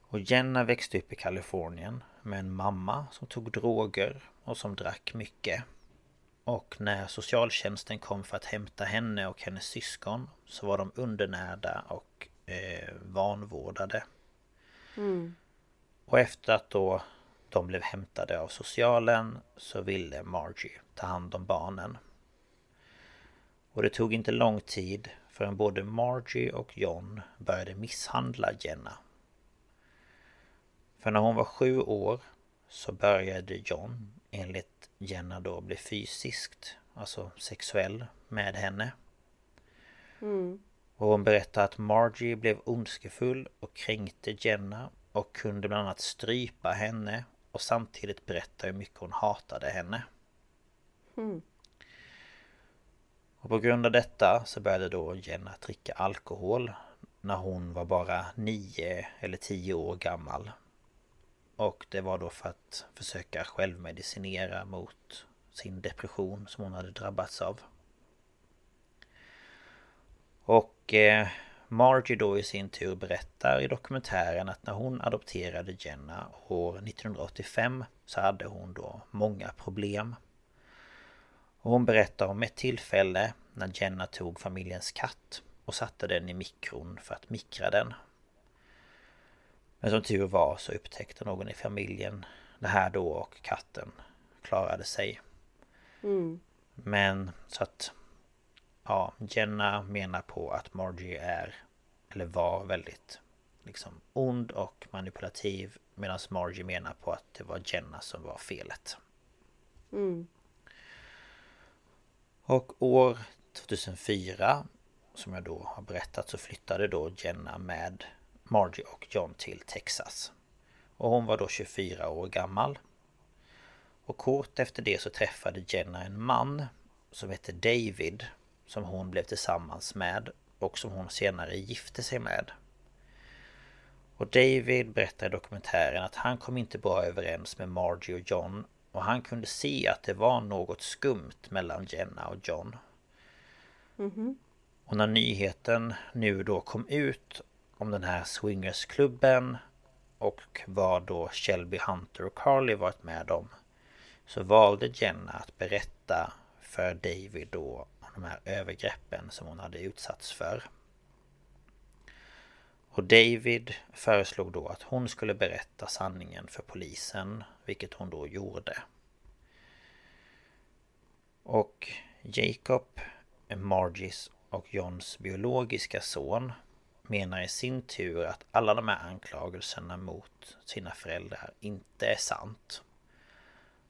Och Jenna växte upp i Kalifornien med en mamma som tog droger och som drack mycket. Och när socialtjänsten kom för att hämta henne och hennes syskon så var de undernärda och eh, vanvårdade. Mm. Och efter att då de blev hämtade av socialen så ville Margie ta hand om barnen. Och det tog inte lång tid förrän både Margie och John började misshandla Jenna. För när hon var sju år så började John enligt Jenna då bli fysiskt, alltså sexuell med henne. Mm. Och hon berättar att Margie blev ondskefull och kränkte Jenna och kunde bland annat strypa henne och samtidigt berätta hur mycket hon hatade henne. Mm. Och på grund av detta så började då Jenna dricka alkohol när hon var bara nio eller tio år gammal. Och det var då för att försöka självmedicinera mot sin depression som hon hade drabbats av. Och eh, Margie då i sin tur berättar i dokumentären att när hon adopterade Jenna år 1985 så hade hon då många problem. Och hon berättar om ett tillfälle när Jenna tog familjens katt och satte den i mikron för att mikra den. Men som tur var så upptäckte någon i familjen det här då och katten klarade sig. Mm. Men så att Ja, Jenna menar på att Margie är Eller var väldigt Liksom ond och manipulativ Medan Margie menar på att det var Jenna som var felet Mm. Och år 2004 Som jag då har berättat så flyttade då Jenna med Margie och John till Texas Och hon var då 24 år gammal. Och kort efter det så träffade Jenna en man som hette David som hon blev tillsammans med och som hon senare gifte sig med. Och David berättar i dokumentären att han kom inte bra överens med Margie och John och han kunde se att det var något skumt mellan Jenna och John. Mm -hmm. Och när nyheten nu då kom ut om den här swingersklubben och vad då Shelby Hunter och Carly varit med om så valde Jenna att berätta för David då de här övergreppen som hon hade utsatts för. Och David föreslog då att hon skulle berätta sanningen för polisen, vilket hon då gjorde. Och Jacob, Margis och Johns biologiska son menar i sin tur att alla de här anklagelserna mot sina föräldrar inte är sant.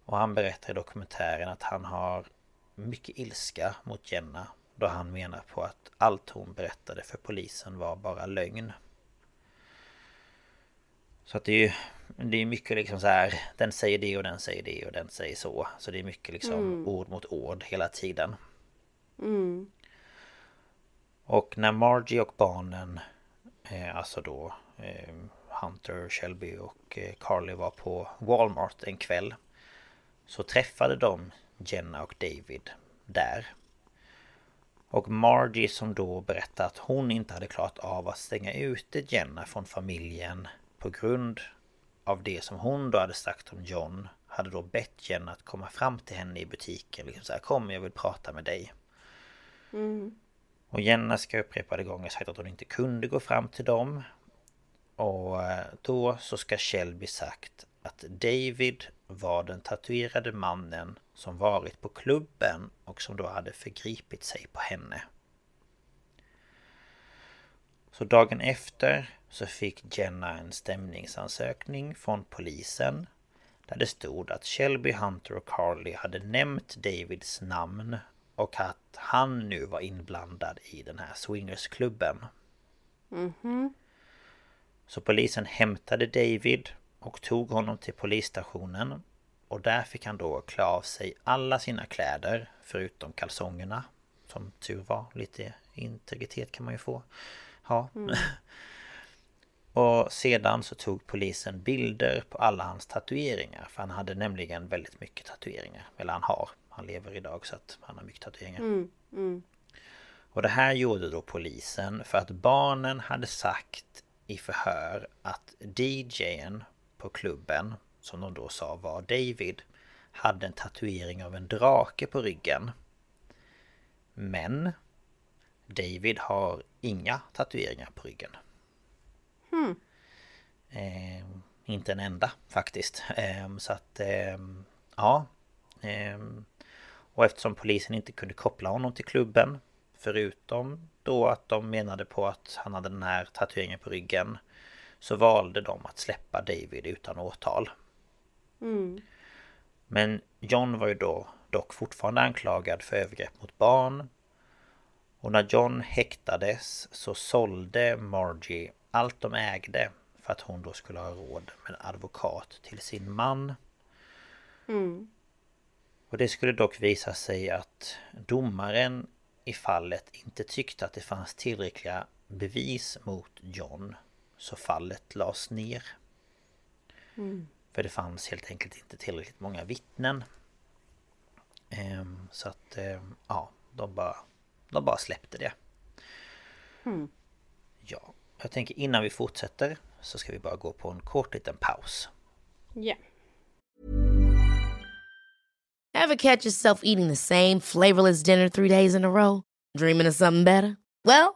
Och han berättar i dokumentären att han har mycket ilska mot Jenna då han menar på att allt hon berättade för polisen var bara lögn. Så att det är ju Det är mycket liksom så här Den säger det och den säger det och den säger så Så det är mycket liksom mm. ord mot ord hela tiden mm. Och när Margie och barnen eh, Alltså då eh, Hunter, Shelby och eh, Carly var på Walmart en kväll Så träffade de Jenna och David där och Margie som då berättade att hon inte hade klarat av att stänga ute Jenna från familjen på grund av det som hon då hade sagt om John hade då bett Jenna att komma fram till henne i butiken. Liksom så här, kom jag vill prata med dig. Mm. Och Jenna ska upprepade gånger sagt att hon inte kunde gå fram till dem. Och eh, då så ska Shelby sagt att David var den tatuerade mannen som varit på klubben och som då hade förgripit sig på henne. Så dagen efter så fick Jenna en stämningsansökning från polisen där det stod att Shelby Hunter och Carly hade nämnt Davids namn och att han nu var inblandad i den här swingersklubben. Mm -hmm. Så polisen hämtade David och tog honom till polisstationen och där fick han då klä av sig alla sina kläder förutom kalsongerna. Som tur var, lite integritet kan man ju få ha. Mm. och sedan så tog polisen bilder på alla hans tatueringar. För han hade nämligen väldigt mycket tatueringar. Eller han har. Han lever idag så att han har mycket tatueringar. Mm. Mm. Och det här gjorde då polisen för att barnen hade sagt i förhör att DJn på klubben som de då sa var David hade en tatuering av en drake på ryggen. Men David har inga tatueringar på ryggen. Hmm. Eh, inte en enda faktiskt. Eh, så att eh, ja. Ehm, och eftersom polisen inte kunde koppla honom till klubben Förutom då att de menade på att han hade den här tatueringen på ryggen Så valde de att släppa David utan åtal. Mm. Men John var ju då dock fortfarande anklagad för övergrepp mot barn och när John häktades så sålde Margie allt de ägde för att hon då skulle ha råd med advokat till sin man. Mm. Och det skulle dock visa sig att domaren i fallet inte tyckte att det fanns tillräckliga bevis mot John. Så fallet lades ner. Mm. För det fanns helt enkelt inte tillräckligt många vittnen. Ehm, så att, ehm, ja, de bara de bara släppte det. Mm. Ja, jag tänker innan vi fortsätter så ska vi bara gå på en kort liten paus. Ja. Yeah. Have catch yourself eating the same flavorless dinner three days in a row? Dreaming of something better? Well,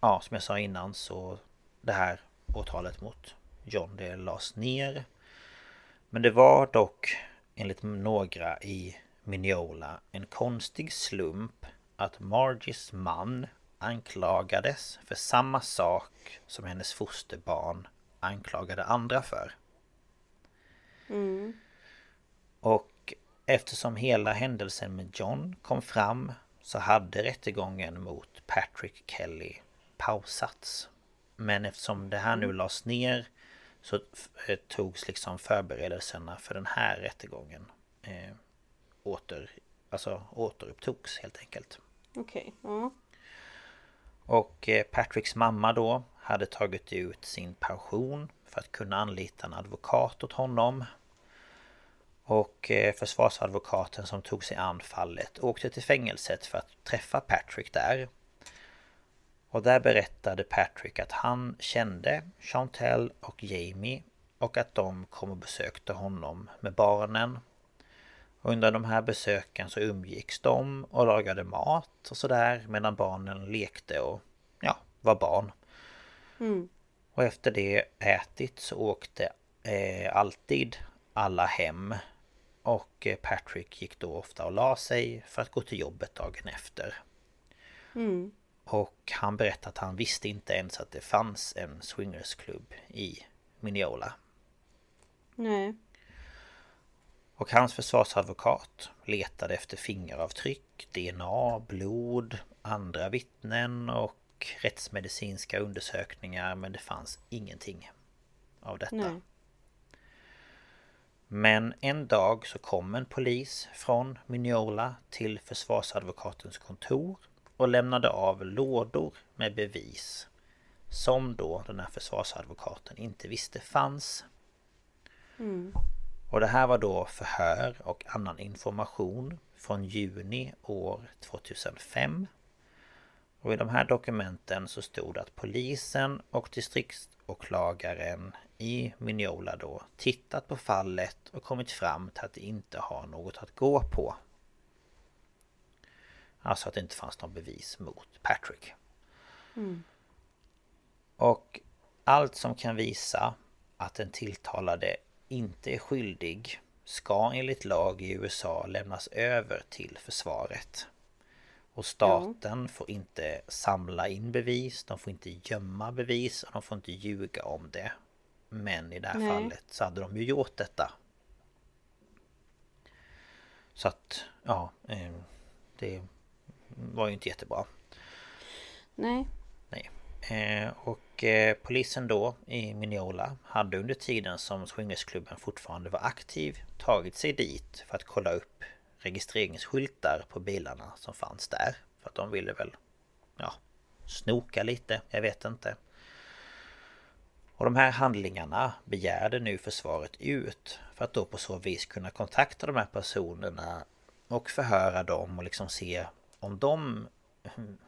ja, som jag sa innan så det här åtalet mot John det lades ner. Men det var dock enligt några i Miniola en konstig slump att Margies man anklagades för samma sak som hennes fosterbarn anklagade andra för. Och eftersom hela händelsen med John kom fram så hade rättegången mot Patrick Kelly pausats. Men eftersom det här nu lades ner så eh, togs liksom förberedelserna för den här rättegången eh, åter, alltså återupptogs helt enkelt. Okej, ja. Och eh, Patricks mamma då hade tagit ut sin pension för att kunna anlita en advokat åt honom. Och eh, försvarsadvokaten som tog sig an fallet åkte till fängelset för att träffa Patrick där. Och där berättade Patrick att han kände Chantel och Jamie och att de kom och besökte honom med barnen. Under de här besöken så umgicks de och lagade mat och sådär medan barnen lekte och ja, var barn. Och efter det ätit så åkte eh, alltid alla hem. Och eh, Patrick gick då ofta och la sig för att gå till jobbet dagen efter. Och han berättade att han visste inte ens att det fanns en swingersklubb i Minneola. Nej. Och hans försvarsadvokat letade efter fingeravtryck, DNA, blod, andra vittnen och rättsmedicinska undersökningar men det fanns ingenting av detta. Nej. Men en dag så kom en polis från Minneola till försvarsadvokatens kontor och lämnade av lådor med bevis som då den här försvarsadvokaten inte visste fanns. Och det här var då förhör och annan information från juni år 2005. Och i de här dokumenten så stod det att polisen och distriktsåklagaren i Minneola då tittat på fallet och kommit fram till att det inte har något att gå på. Alltså att det inte fanns någon bevis mot Patrick. Och allt som kan visa att den tilltalade inte är skyldig ska enligt lag i USA lämnas över till försvaret. Och staten får inte samla in bevis, de får inte gömma bevis och de får inte ljuga om det. Men i det här Nej. fallet så hade de ju gjort detta. Så att, ja, eh, det var ju inte jättebra. Nej. Nej. Eh, och eh, polisen då i Minneola hade under tiden som swingersklubben fortfarande var aktiv tagit sig dit för att kolla upp registreringsskyltar på bilarna som fanns där. För att de ville väl, ja, snoka lite, jag vet inte. Och de här handlingarna begärde nu försvaret ut för att då på så vis kunna kontakta de här personerna och förhöra dem och liksom se om de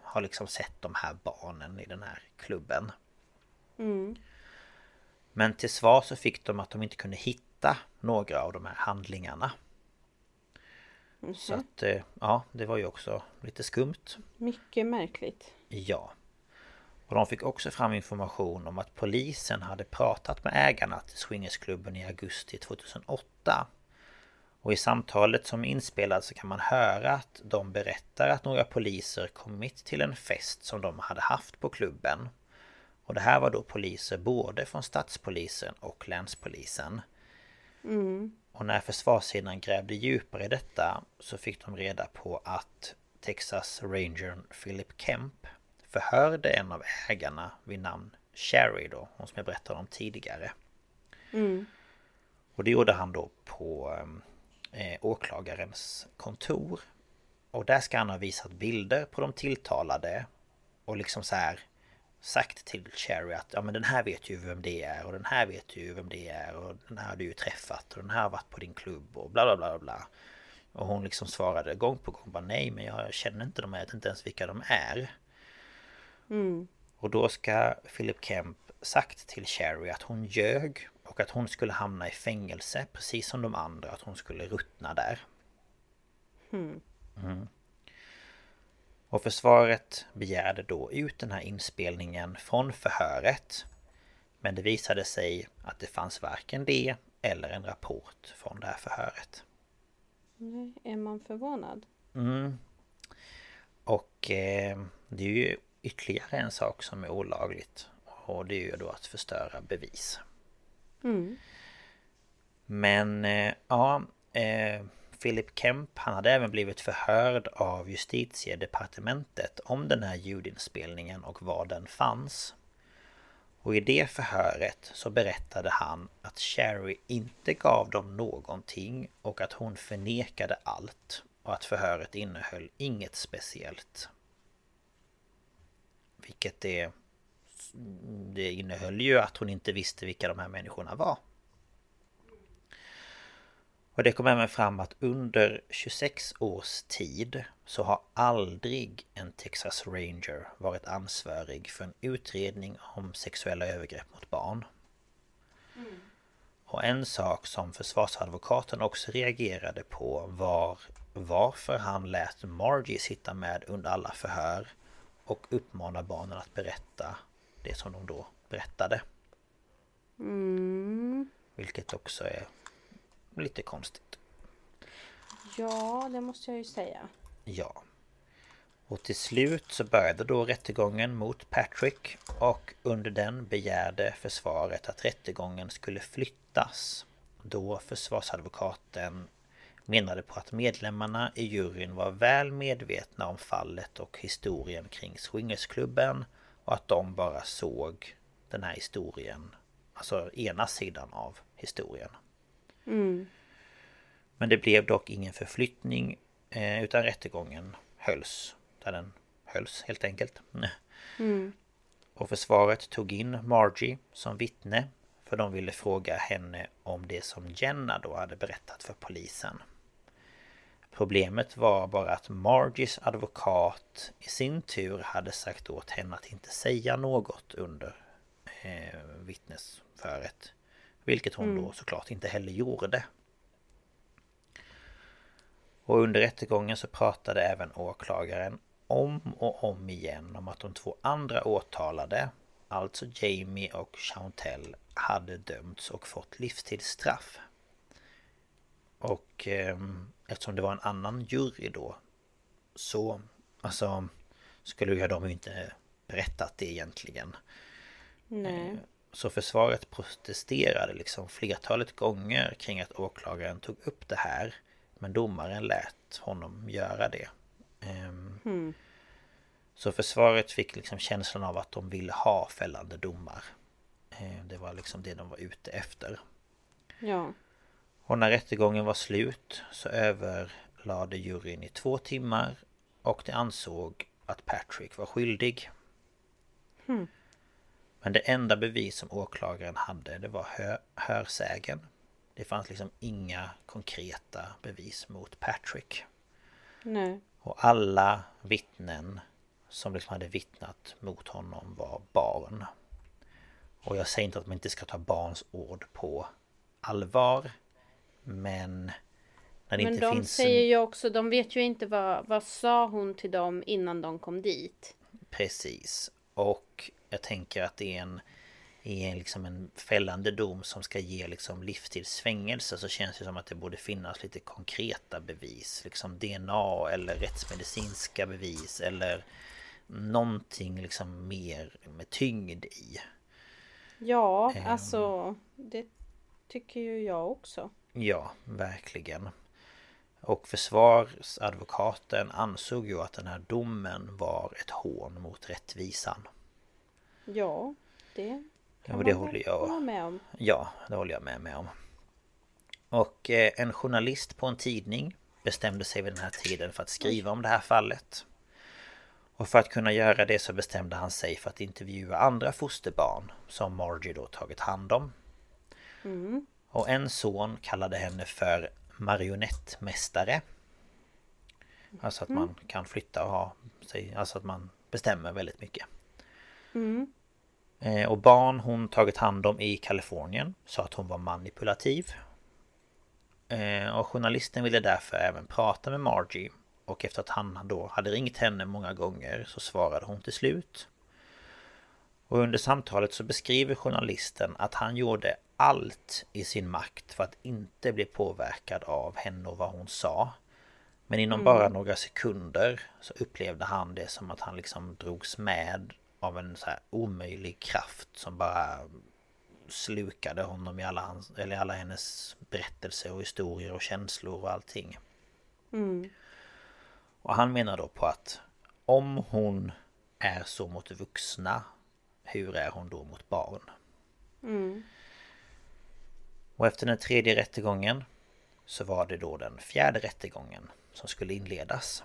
har liksom sett de här barnen i den här klubben. Men till svar så fick de att de inte kunde hitta några av de här handlingarna. Så att, eh, ja, det var ju också lite skumt. Mycket märkligt. Ja. Och de fick också fram information om att polisen hade pratat med ägarna till swingersklubben i augusti 2008. Och i samtalet som är inspelat så kan man höra att de berättar att några poliser kommit till en fest som de hade haft på klubben. Och det här var då poliser både från stadspolisen och länspolisen. Och när försvarssidan grävde djupare i detta så fick de reda på att Texas Rangern Philip Kemp förhörde en av ägarna vid namn Sherry då, hon som jag berättade om tidigare. Och det gjorde han då på eh, åklagarens kontor. Och där ska han ha visat bilder på de tilltalade och liksom så här sagt till Cherry att ja men den här vet ju vem det är och den här vet ju vem det är och den här har du ju träffat och den här har varit på din klubb och bla bla bla bla. Och hon liksom svarade gång på gång bara nej men jag känner inte dem, jag vet inte ens vilka de är. Mm. Och då ska Philip Kemp sagt till Cherry att hon ljög och att hon skulle hamna i fängelse precis som de andra, att hon skulle ruttna där. Mm. Mm. Och försvaret begärde då ut den här inspelningen från förhöret. Men det visade sig att det fanns varken det eller en rapport från det här förhöret. Nej, är man förvånad? Mm. Och eh, det är ju ytterligare en sak som är olagligt. Och det är ju då att förstöra bevis. Mm. Men eh, ja, eh, Philip Kemp han hade även blivit förhörd av justitiedepartementet om den här ljudinspelningen och var den fanns. Och i det förhöret så berättade han att Sherry inte gav dem någonting och att hon förnekade allt och att förhöret innehöll inget speciellt. Vilket det... Det innehöll ju att hon inte visste vilka de här människorna var. Och det kom även fram att under 26 års tid så har aldrig en Texas Ranger varit ansvarig för en utredning om sexuella övergrepp mot barn. Och en sak som försvarsadvokaten också reagerade på var varför han lät Margie sitta med under alla förhör och uppmana barnen att berätta det som de då berättade. Mm. Vilket också är lite konstigt. Ja, det måste jag ju säga. Ja. Och till slut så började då rättegången mot Patrick och under den begärde försvaret att rättegången skulle flyttas. Då försvarsadvokaten menade på att medlemmarna i juryn var väl medvetna om fallet och historien kring swingersklubben och att de bara såg den här historien, alltså ena sidan av historien. Mm. Men det blev dock ingen förflyttning eh, utan rättegången hölls där den hölls helt enkelt. Mm. Och försvaret tog in Margie som vittne för de ville fråga henne om det som Jenna då hade berättat för polisen. Problemet var bara att Margies advokat i sin tur hade sagt åt henne att inte säga något under eh, vittnesföret. Vilket hon då såklart inte heller gjorde. Och under rättegången så pratade även åklagaren om och om igen om att de två andra åtalade, alltså Jamie och Chantel, hade dömts och fått livstidsstraff. Och eh, eftersom det var en annan jury då så alltså skulle ju de inte berättat det egentligen. Nej. Så försvaret protesterade liksom flertalet gånger kring att åklagaren tog upp det här. Men domaren lät honom göra det. Mm. Så försvaret fick liksom känslan av att de ville ha fällande domar. Ehm, Det var liksom det de var ute efter. Ja. Och när rättegången var slut så överlade juryn i två timmar och de ansåg att Patrick var skyldig. Hmm. Men det enda bevis som åklagaren hade det var hö hörsägen. Det fanns liksom inga konkreta bevis mot Patrick. Nej. Och alla vittnen som liksom hade vittnat mot honom var barn. Och jag säger inte att man inte ska ta barns ord på allvar. Men när det Men inte de finns... säger ju också, de vet ju inte vad, vad sa hon till dem innan de kom dit. Precis. Och jag tänker att det är en, är liksom en fällande dom som ska ge liksom livstidsfängelse så känns det som att det borde finnas lite konkreta bevis. Liksom DNA eller rättsmedicinska bevis eller någonting liksom mer med tyngd i. Ja, Ehm. alltså det tycker ju jag också. Ja, verkligen. Och försvarsadvokaten ansåg ju att den här domen var ett hån mot rättvisan. Ja, det kan Ja, det man håller jag- med om. Ja, det håller jag med mig om. Och eh, en journalist på en tidning bestämde sig vid den här tiden för att skriva om det här fallet. Och för att kunna göra det så bestämde han sig för att intervjua andra fosterbarn som Margie då tagit hand om. Mm. Och en son kallade henne för marionettmästare. Alltså att man kan flytta och ha sig, alltså att man bestämmer väldigt mycket. Mm. Eh, och barn hon tagit hand om i Kalifornien sa att hon var manipulativ. Eh, och journalisten ville därför även prata med Margie. Och efter att han då hade ringt henne många gånger så svarade hon till slut. Och under samtalet så beskriver journalisten att han gjorde allt i sin makt för att inte bli påverkad av henne och vad hon sa. Men inom mm. bara några sekunder så upplevde han det som att han liksom drogs med av en så här omöjlig kraft som bara slukade honom i alla, hans, eller alla hennes berättelser och historier och känslor och allting. Mm. Och han menar då på att om hon är så mot vuxna, hur är hon då mot barn? Mm. Och efter den tredje rättegången så var det då den fjärde rättegången som skulle inledas.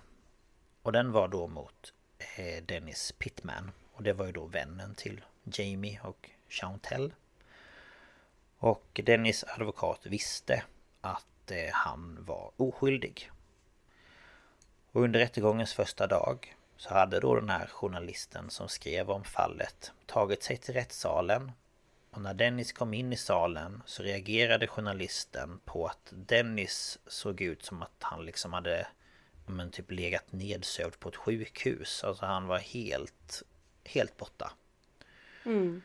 Och den var då mot eh, Dennis Pittman. Och det var ju då vännen till Jamie och Chantel. Och Dennis advokat visste att eh, han var oskyldig. Och under rättegångens första dag så hade då den här journalisten som skrev om fallet tagit sig till rättssalen och när Dennis kom in i salen så reagerade journalisten på att Dennis såg ut som att han liksom hade men typ legat nedsövd på ett sjukhus. Alltså han var helt, helt borta. Mm.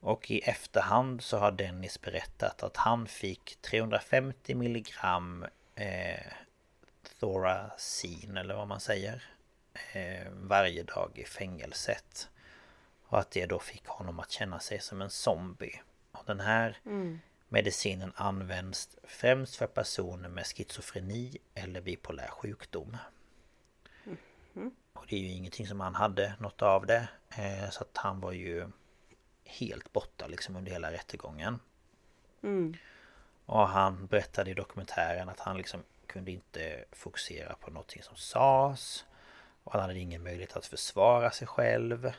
Och i efterhand så har Dennis berättat att han fick 350 milligram eh, Thorazin eller vad man säger. Eh, varje dag i fängelset. Och att det då fick honom att känna sig som en zombie. Och den här mm. medicinen används främst för personer med schizofreni eller bipolär sjukdom. Mm. Och det är ju ingenting som han hade något av det. Eh, så att han var ju helt borta liksom under hela rättegången. Mm. Och han berättade i dokumentären att han liksom kunde inte fokusera på någonting som sades. Och han hade ingen möjlighet att försvara sig själv.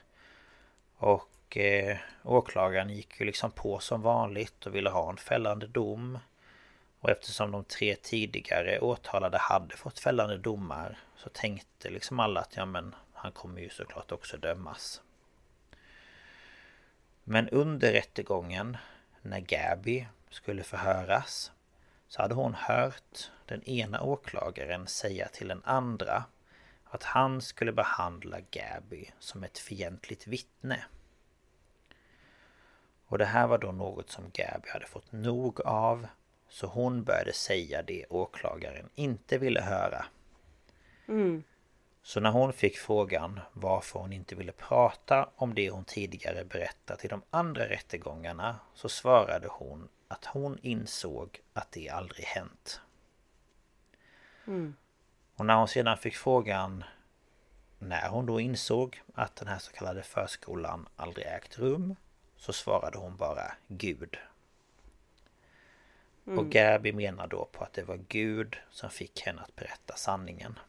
Och eh, åklagaren gick ju liksom på som vanligt och ville ha en fällande dom. Och eftersom de tre tidigare åtalade hade fått fällande domar så tänkte liksom alla att ja men han kommer ju såklart också dömas. Men under rättegången när Gabby skulle förhöras så hade hon hört den ena åklagaren säga till den andra att han skulle behandla Gabby som ett fientligt vittne. Och det här var då något som Gabby hade fått nog av så hon började säga det åklagaren inte ville höra. Mm. Så när hon fick frågan varför hon inte ville prata om det hon tidigare berättat i de andra rättegångarna så svarade hon att hon insåg att det aldrig hänt. Mm. Och när hon sedan fick frågan när hon då insåg att den här så kallade förskolan aldrig ägt rum så svarade hon bara Gud. Mm. Och Gabi menar då på att det var Gud som fick henne att berätta sanningen.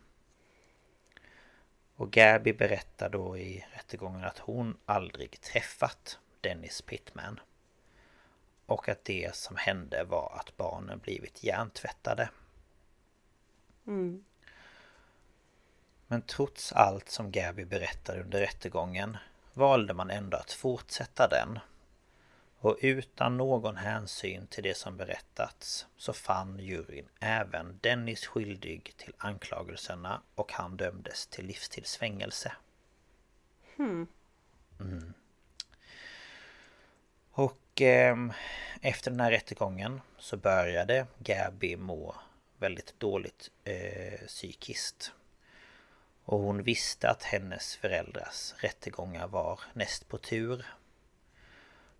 Och Gabi berättar då i rättegången att hon aldrig träffat Dennis Pittman. Och att det som hände var att barnen blivit hjärntvättade. Mm. Men trots allt som Gabby berättade under rättegången valde man ändå att fortsätta den. Och utan någon hänsyn till det som berättats så fann juryn även Dennis skyldig till anklagelserna och han dömdes till livstidsfängelse. Hmm. Mm. Och eh, efter den här rättegången så började Gabby må väldigt dåligt eh, psykiskt. Och hon visste att hennes föräldrars rättegångar var näst på tur.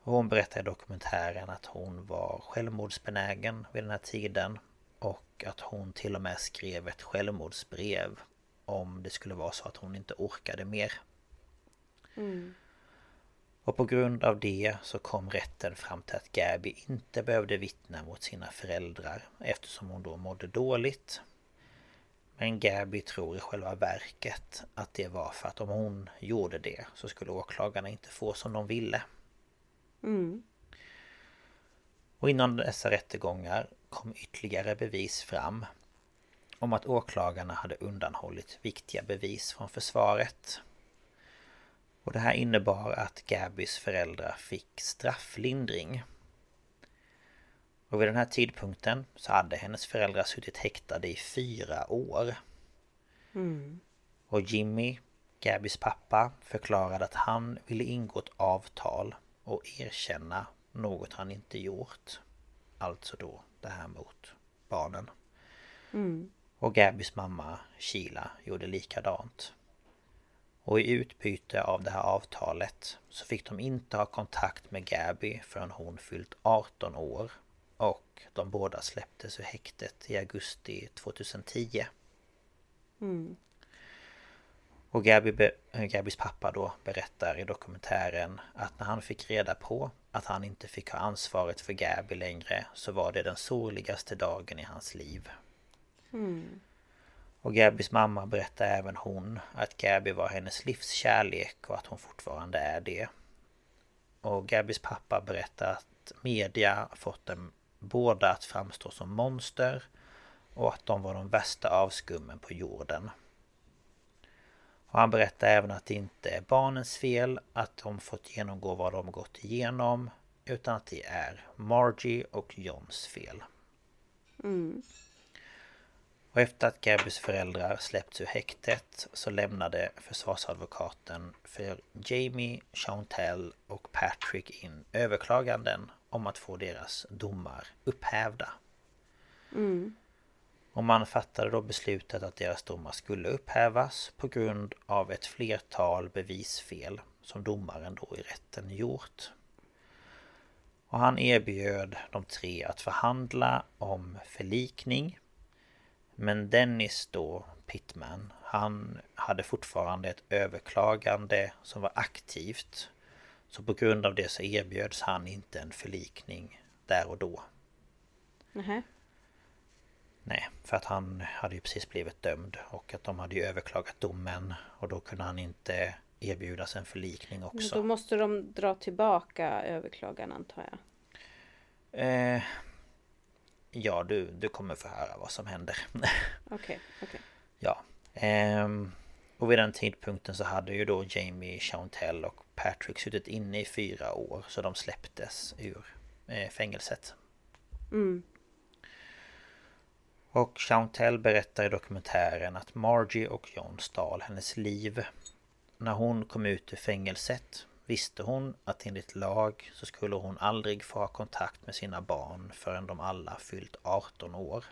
Och hon berättade i dokumentären att hon var självmordsbenägen vid den här tiden. Och att hon till och med skrev ett självmordsbrev om det skulle vara så att hon inte orkade mer. Mm. Och på grund av det så kom rätten fram till att Gabby inte behövde vittna mot sina föräldrar eftersom hon då mådde dåligt. Men Gabby tror i själva verket att det var för att om hon gjorde det så skulle åklagarna inte få som de ville. Mm. Och innan dessa rättegångar kom ytterligare bevis fram om att åklagarna hade undanhållit viktiga bevis från försvaret. Och det här innebar att Gabbys föräldrar fick strafflindring. Och vid den här tidpunkten så hade hennes föräldrar suttit häktade i fyra år. Mm. Och Jimmy, Gabbys pappa, förklarade att han ville ingå ett avtal och erkänna något han inte gjort. Alltså då det här mot barnen. Mm. Och Gabbys mamma Sheila gjorde likadant. Och i utbyte av det här avtalet så fick de inte ha kontakt med Gabby förrän hon fyllt 18 år. Och de båda släpptes ur häktet i augusti 2010. Mm. Och Gabby be, äh, Gabbys pappa då berättar i dokumentären att när han fick reda på att han inte fick ha ansvaret för Gabby längre så var det den sorgligaste dagen i hans liv. Mm. Och Gabbys mamma berättar även hon att Gabby var hennes livskärlek och att hon fortfarande är det. Och Gabbys pappa berättar att media fått dem båda att framstå som monster och att de var de värsta avskummen på jorden. Och han berättar även att det inte är barnens fel att de fått genomgå vad de gått igenom utan att det är Margie och Johns fel. Mm. Och efter att Gabbys föräldrar släppts ur häktet så lämnade försvarsadvokaten för Jamie, Chantel och Patrick in överklaganden om att få deras domar upphävda. Mm. Och man fattade då beslutet att deras domar skulle upphävas på grund av ett flertal bevisfel som domaren då i rätten gjort. Och han erbjöd de tre att förhandla om förlikning men Dennis då, Pittman, han hade fortfarande ett överklagande som var aktivt. Så på grund av det så erbjöds han inte en förlikning där och då. Nähä. Nej, för att han hade ju precis blivit dömd och att de hade ju överklagat domen och då kunde han inte erbjudas en förlikning Men också. då måste de dra tillbaka överklagan antar jag. Eh, ja, du, du kommer få höra vad som händer. Okej, okej. Ja. Ehm, och vid den tidpunkten så hade ju då Jamie, Chantel och Patrick suttit inne i fyra år. Så de släpptes ur eh, fängelset. Mm. Och Chantel berättar i dokumentären att Margie och John stal hennes liv. När hon kom ut ur fängelset visste hon att enligt lag så skulle hon aldrig få ha kontakt med sina barn förrän de alla fyllt 18 år.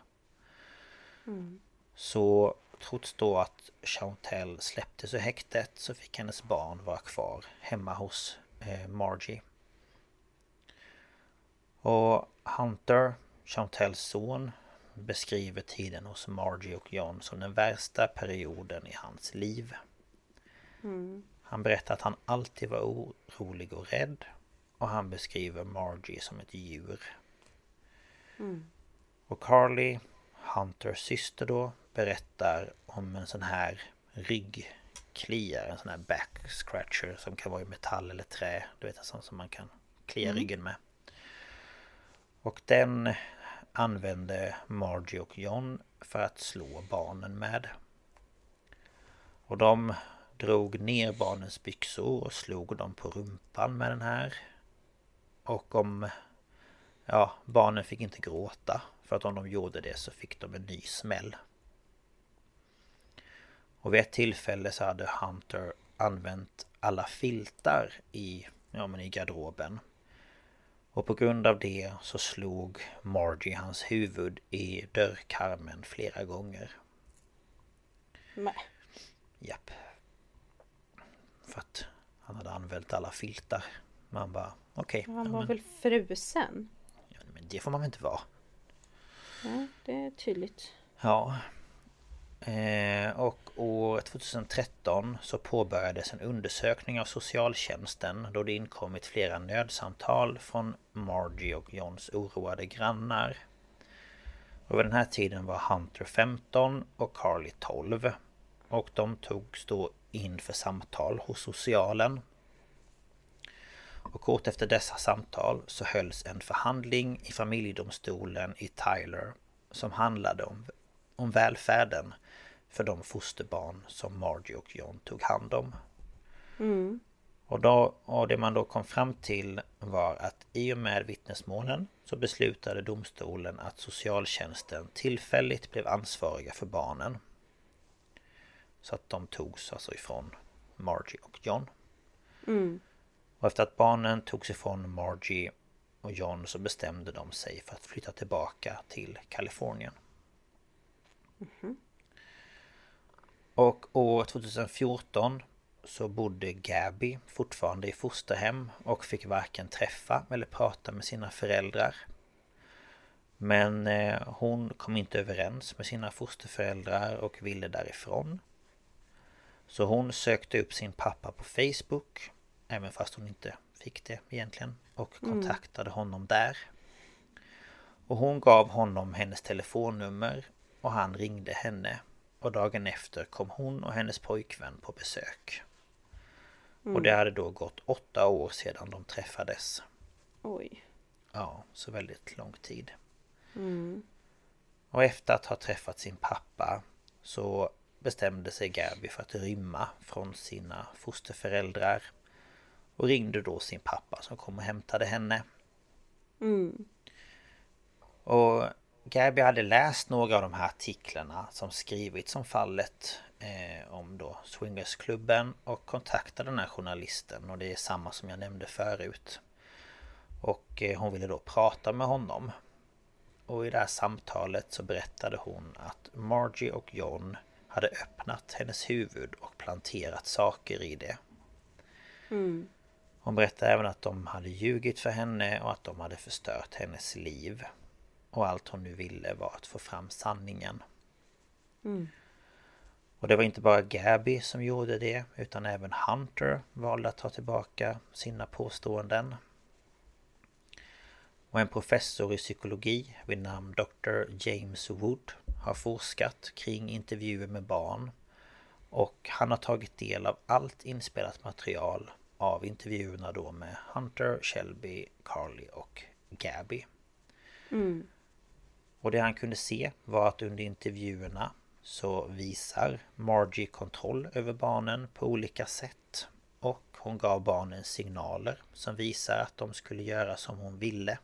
Mm. Så trots då att Chantel släpptes ur häktet så fick hennes barn vara kvar hemma hos eh, Margie. Och Hunter, Chantels son, beskriver tiden hos Margie och John som den värsta perioden i hans liv. Mm. Han berättar att han alltid var orolig och rädd och han beskriver Margie som ett djur. Mm. Och Carly, Hunters syster då, berättar om en sån här ryggkliare, en sån här back scratcher som kan vara i metall eller trä. Du vet en sån som man kan klia ryggen med. Och den använde Margie och John för att slå barnen med. Och de drog ner barnens byxor och slog dem på rumpan med den här. Och om... Ja, barnen fick inte gråta. För att om de gjorde det så fick de en ny smäll. Och vid ett tillfälle så hade Hunter använt alla filtar i, ja, men i garderoben. Och på grund av det så slog Margie hans huvud i dörrkarmen flera gånger. Nej. Japp. För att han hade använt alla filtar. Man bara, okej. Han ja, var men, väl frusen? ja, men det får man väl inte vara. Ja, det är tydligt. Ja. Eh, och år 2013 så påbörjades en undersökning av socialtjänsten då det inkommit flera nödsamtal från Margie och Johns oroade grannar. Och vid den här tiden var Hunter 15 och Carly 12. Och de togs då in för samtal hos socialen. Och kort efter dessa samtal så hölls en förhandling i familjedomstolen i Tyler som handlade om, om välfärden för de fosterbarn som Margie och John tog hand om. Mm. Och, då, och det man då kom fram till var att i och med vittnesmålen så beslutade domstolen att socialtjänsten tillfälligt blev ansvariga för barnen. Så att de togs alltså ifrån Margie och John. Mm. Och efter att barnen togs ifrån Margie och John så bestämde de sig för att flytta tillbaka till Kalifornien. Och år 2014 så bodde Gabby fortfarande i fosterhem och fick varken träffa eller prata med sina föräldrar. Men eh, hon kom inte överens med sina fosterföräldrar och ville därifrån. Så hon sökte upp sin pappa på Facebook Även fast hon inte fick det egentligen Och kontaktade honom där Och hon gav honom hennes telefonnummer Och han ringde henne Och dagen efter kom hon och hennes pojkvän på besök Och det hade då gått åtta år sedan de träffades Oj. Ja, så väldigt lång tid Mm. Och efter att ha träffat sin pappa så bestämde sig Gabby för att rymma från sina fosterföräldrar och ringde då sin pappa som kom och hämtade henne. Mm. Och Gabby hade läst några av de här artiklarna som skrivits om fallet eh, om då Swingersklubben och kontaktade den här journalisten och det är samma som jag nämnde förut. Och eh, hon ville då prata med honom. Och i det här samtalet så berättade hon att Margie och John hade öppnat hennes huvud och planterat saker i det. Mm. Hon berättade även att de hade ljugit för henne och att de hade förstört hennes liv. Och allt hon nu ville var att få fram sanningen. Mm. Och det var inte bara Gabby som gjorde det utan även Hunter valde att ta tillbaka sina påståenden. Och en professor i psykologi vid namn Dr. James Wood har forskat kring intervjuer med barn. Och han har tagit del av allt inspelat material av intervjuerna då med Hunter, Shelby, Carly och Gabby. Mm. Och det han kunde se var att under intervjuerna så visar Margie kontroll över barnen på olika sätt. Och hon gav barnen signaler som visar att de skulle göra som hon ville.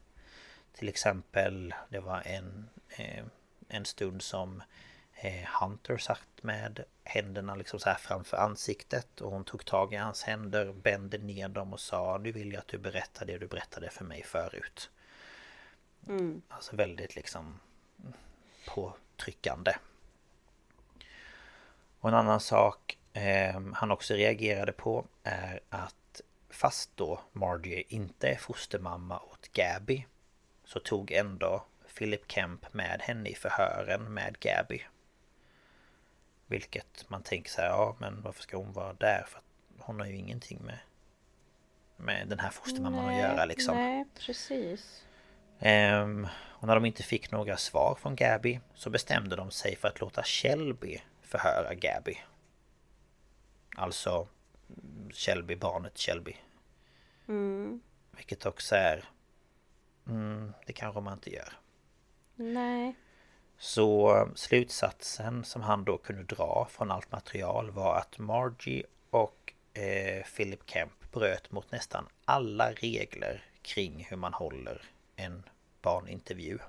Till exempel, det var en, eh, en stund som eh, Hunter satt med händerna liksom så här framför ansiktet och hon tog tag i hans händer, bände ner dem och sa Nu vill jag att du berättar det du berättade för mig förut. Mm. Alltså väldigt liksom påtryckande. Och en annan sak eh, han också reagerade på är att fast då Margie inte är fostermamma åt Gabby så tog ändå Philip Kemp med henne i förhören med Gabby. Vilket man tänker sig, ja men varför ska hon vara där? För hon har ju ingenting med med den här fostermamman att göra liksom. Nej, precis. Ehm, och när de inte fick några svar från Gabby så bestämde de sig för att låta Shelby förhöra Gabby. Alltså Shelby, barnet Shelby. Mm. Vilket också är... Mm, det kanske man inte gör. Nej. Så slutsatsen som han då kunde dra från allt material var att Margie och eh, Philip Kemp bröt mot nästan alla regler kring hur man håller en barnintervju.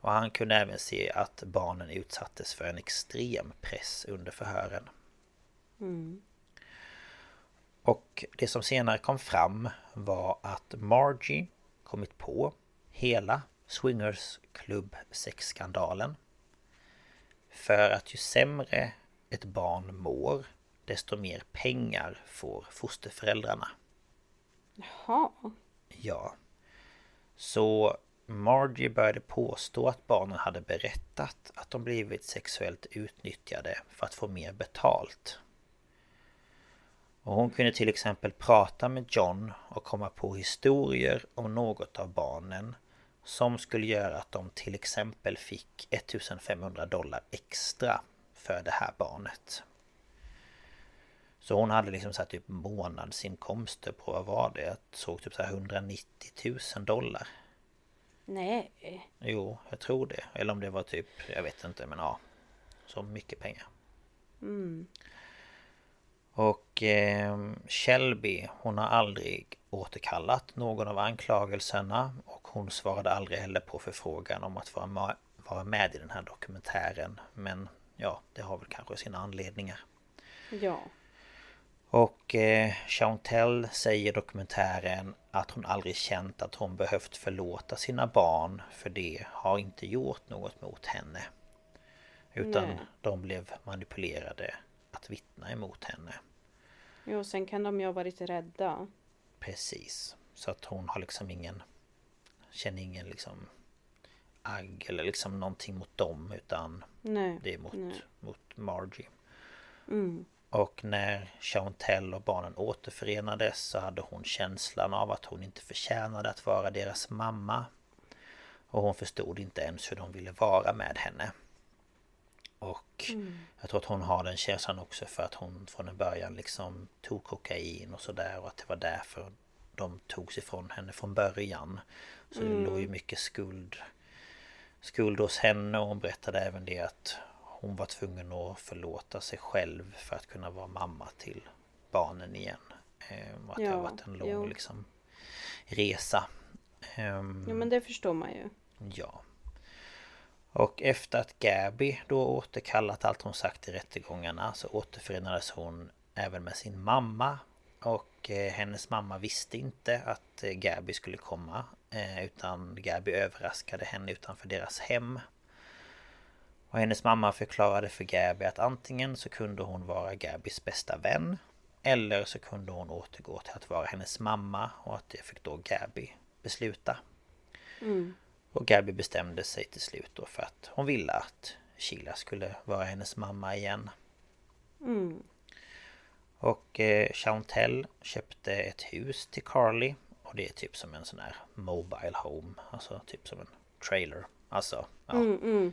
Och han kunde även se att barnen utsattes för en extrem press under förhören. Mm. Och det som senare kom fram var att Margie kommit på hela Swingers Club sexskandalen. För att ju sämre ett barn mår desto mer pengar får fosterföräldrarna. Jaha. Ja. Så Margie började påstå att barnen hade berättat att de blivit sexuellt utnyttjade för att få mer betalt. Och hon kunde till exempel prata med John och komma på historier om något av barnen Som skulle göra att de till exempel fick 1500 dollar extra för det här barnet. Så hon hade liksom så här typ månadsinkomster på, vad var det? Jag såg typ så här 190 000 dollar. Nej. Jo, jag tror det. Eller om det var typ, jag vet inte men ja. Så mycket pengar. Mm. Och eh, Shelby, hon har aldrig återkallat någon av anklagelserna och hon svarade aldrig heller på förfrågan om att vara, vara med i den här dokumentären. Men ja, det har väl kanske sina anledningar. Ja. Och eh, Chantel säger i dokumentären att hon aldrig känt att hon behövt förlåta sina barn för det har inte gjort något mot henne. Utan Nej. de blev manipulerade att vittna emot henne. Jo, sen kan de ju ha varit rädda. Precis. Så att hon har liksom ingen... Känner ingen liksom... Agg eller liksom någonting mot dem utan Nej. det är mot, Nej. mot Margie. Mm. Och när Chantel och barnen återförenades så hade hon känslan av att hon inte förtjänade att vara deras mamma. Och hon förstod inte ens hur de ville vara med henne. Och jag tror att hon har den känslan också för att hon från en början liksom tog kokain och sådär och att det var därför de togs ifrån henne från början. Så det låg ju mycket skuld skuld hos henne och hon berättade även det att hon var tvungen att förlåta sig själv för att kunna vara mamma till barnen igen. Ehm, och att det har Ja, varit en lång jo. liksom resa. Ehm, Ja, men det förstår man ju. Ja. Och efter att Gabby då återkallat allt hon sagt i rättegångarna så återförenades hon även med sin mamma. Och eh, hennes mamma visste inte att eh, Gabby skulle komma. Eh, utan Gabby överraskade henne utanför deras hem. Och hennes mamma förklarade för Gabby att antingen så kunde hon vara Gabbys bästa vän. Eller så kunde hon återgå till att vara hennes mamma och att det fick då Gabby besluta. Och Gabby bestämde sig till slut då för att hon ville att Sheila skulle vara hennes mamma igen. Mm. Och eh, Chantel köpte ett hus till Carly. Och det är typ som en sån här Mobile Home. Alltså typ som en trailer. Alltså, ja. Mm, mm.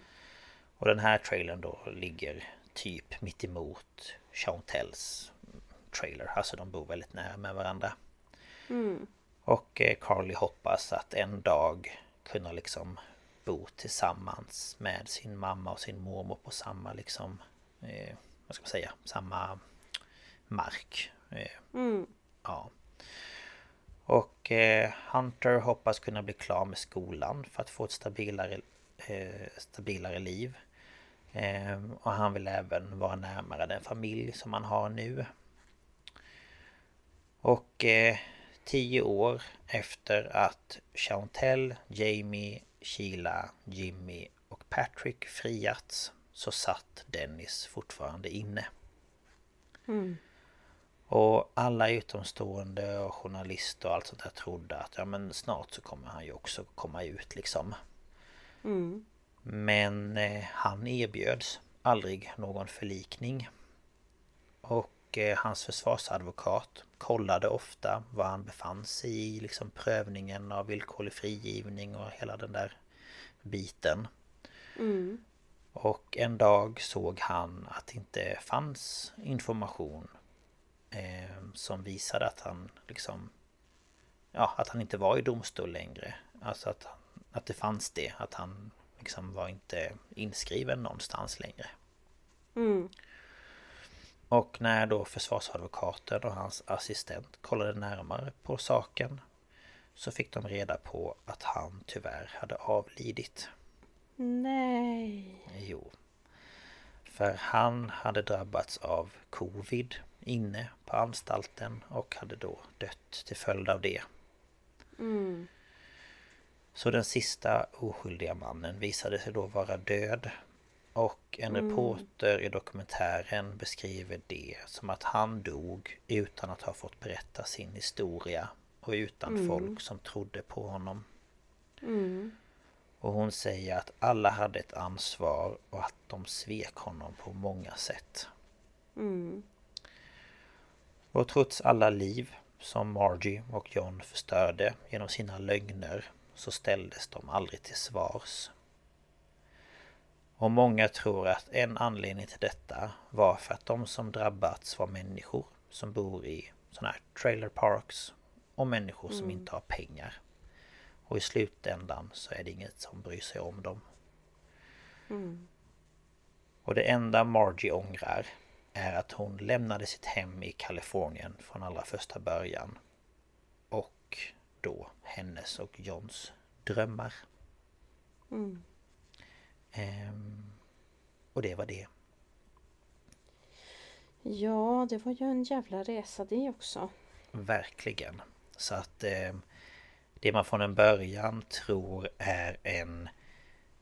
Och den här trailern då ligger typ mitt emot Chantels trailer. Alltså de bor väldigt nära med varandra. Mm. Och eh, Carly hoppas att en dag kunna liksom bo tillsammans med sin mamma och sin mormor på samma liksom... Eh, vad ska man säga? Samma mark. Eh, Mm. Ja. Och eh, Hunter hoppas kunna bli klar med skolan för att få ett stabilare, eh, stabilare liv. Eh, och han vill även vara närmare den familj som han har nu. Och eh, tio år efter att Chantel, Jamie, Sheila, Jimmy och Patrick friats så satt Dennis fortfarande inne. Mm. Och alla utomstående och journalister och allt sånt där trodde att ja men snart så kommer han ju också komma ut liksom. Mm. Men eh, han erbjöds aldrig någon förlikning. Och eh, hans försvarsadvokat kollade ofta var han befann sig i liksom prövningen av villkorlig frigivning och hela den där biten. Mm. Och en dag såg han att det inte fanns information eh, som visade att han liksom Ja, att han inte var i domstol längre. Alltså att, att det fanns det. Att han liksom var inte inskriven någonstans längre. Mm. Och när då försvarsadvokaten och hans assistent kollade närmare på saken så fick de reda på att han tyvärr hade avlidit. Nej. Jo. För han hade drabbats av covid inne på anstalten och hade då dött till följd av det. Mm. Så den sista oskyldiga mannen visade sig då vara död. Och en reporter i dokumentären beskriver det som att han dog utan att ha fått berätta sin historia och utan folk som trodde på honom. Mm. Och hon säger att alla hade ett ansvar och att de svek honom på många sätt. Mm. Och trots alla liv som Margie och John förstörde genom sina lögner så ställdes de aldrig till svars. Och många tror att en anledning till detta var för att de som drabbats var människor som bor i sådana här trailer parks och människor som inte har pengar. Och i slutändan så är det inget som bryr sig om dem. Och det enda Margie ångrar är att hon lämnade sitt hem i Kalifornien från allra första början. Och då hennes och Johns drömmar. Ehm, och det var det. Ja, det var ju en jävla resa det också. Verkligen. Så att eh, det man från en början tror är en,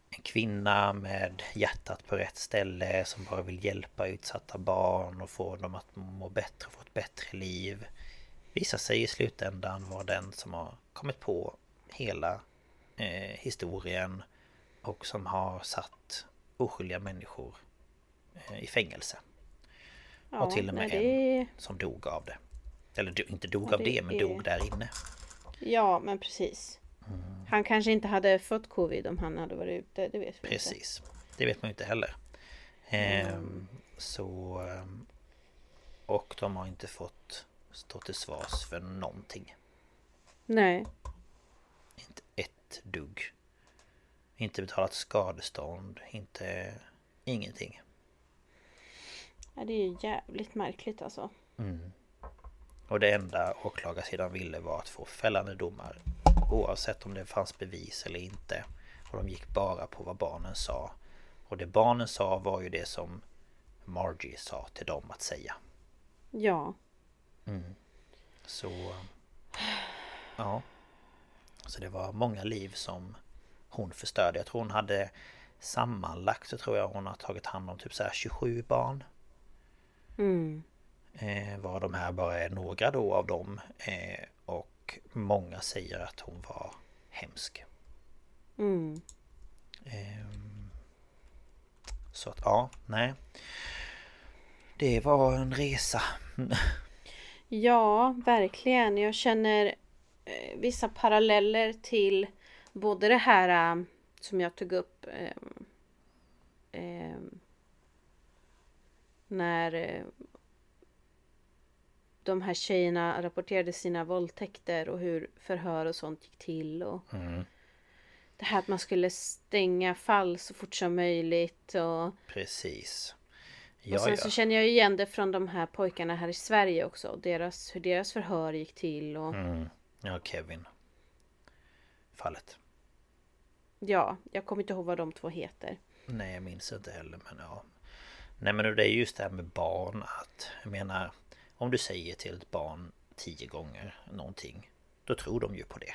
en kvinna med hjärtat på rätt ställe som bara vill hjälpa utsatta barn och få dem att må bättre och få ett bättre liv. Visar sig i slutändan vara den som har kommit på hela eh, historien och som har satt oskyldiga människor eh, i fängelse. Ja, och till och med nej, en som dog av det. Eller do- inte dog Ja, av det det men är- dog där inne. Ja, men precis. Mm. Han kanske inte hade fått covid om han hade varit ute. Det vet vi inte. Precis. Det vet man ju inte heller. Ehm, så... ehm, Och de har inte fått stå till svars för någonting. Nej. Inte ett dugg. Inte betalat skadestånd, inte... Ingenting. Ja, det är ju jävligt märkligt alltså. Och det enda åklagarsidan ville var att få fällande domar Oavsett om det fanns bevis eller inte Och de gick bara på vad barnen sa Och det barnen sa var ju det som Margie sa till dem att säga Ja. Så... Ja Så det var många liv som hon förstörde Jag tror hon hade Sammanlagt så tror jag hon har tagit hand om typ så här 27 barn Mm. Eh, var de här bara är några då av dem. Eh, och många säger att hon var hemsk. Mm. Ehm, så att ja, nej. Det var en resa. Ja, verkligen. Jag känner eh, vissa paralleller till både det här eh, som jag tog upp eh, eh, när de här tjejerna rapporterade sina våldtäkter och hur förhör och sånt gick till. Och Det här att man skulle stänga fall så fort som möjligt. Och, Precis. Och Ja, sen ja. så känner jag ju igen det från de här pojkarna här i Sverige också. Deras, hur deras förhör gick till. Och, Mm. Ja, Kevin. Fallet. Ja, jag kommer inte ihåg vad de två heter. Nej, jag minns inte heller, men ja. Nej, men det är just det här med barn att... Jag menar, om du säger till ett barn tio gånger någonting, då tror de ju på det.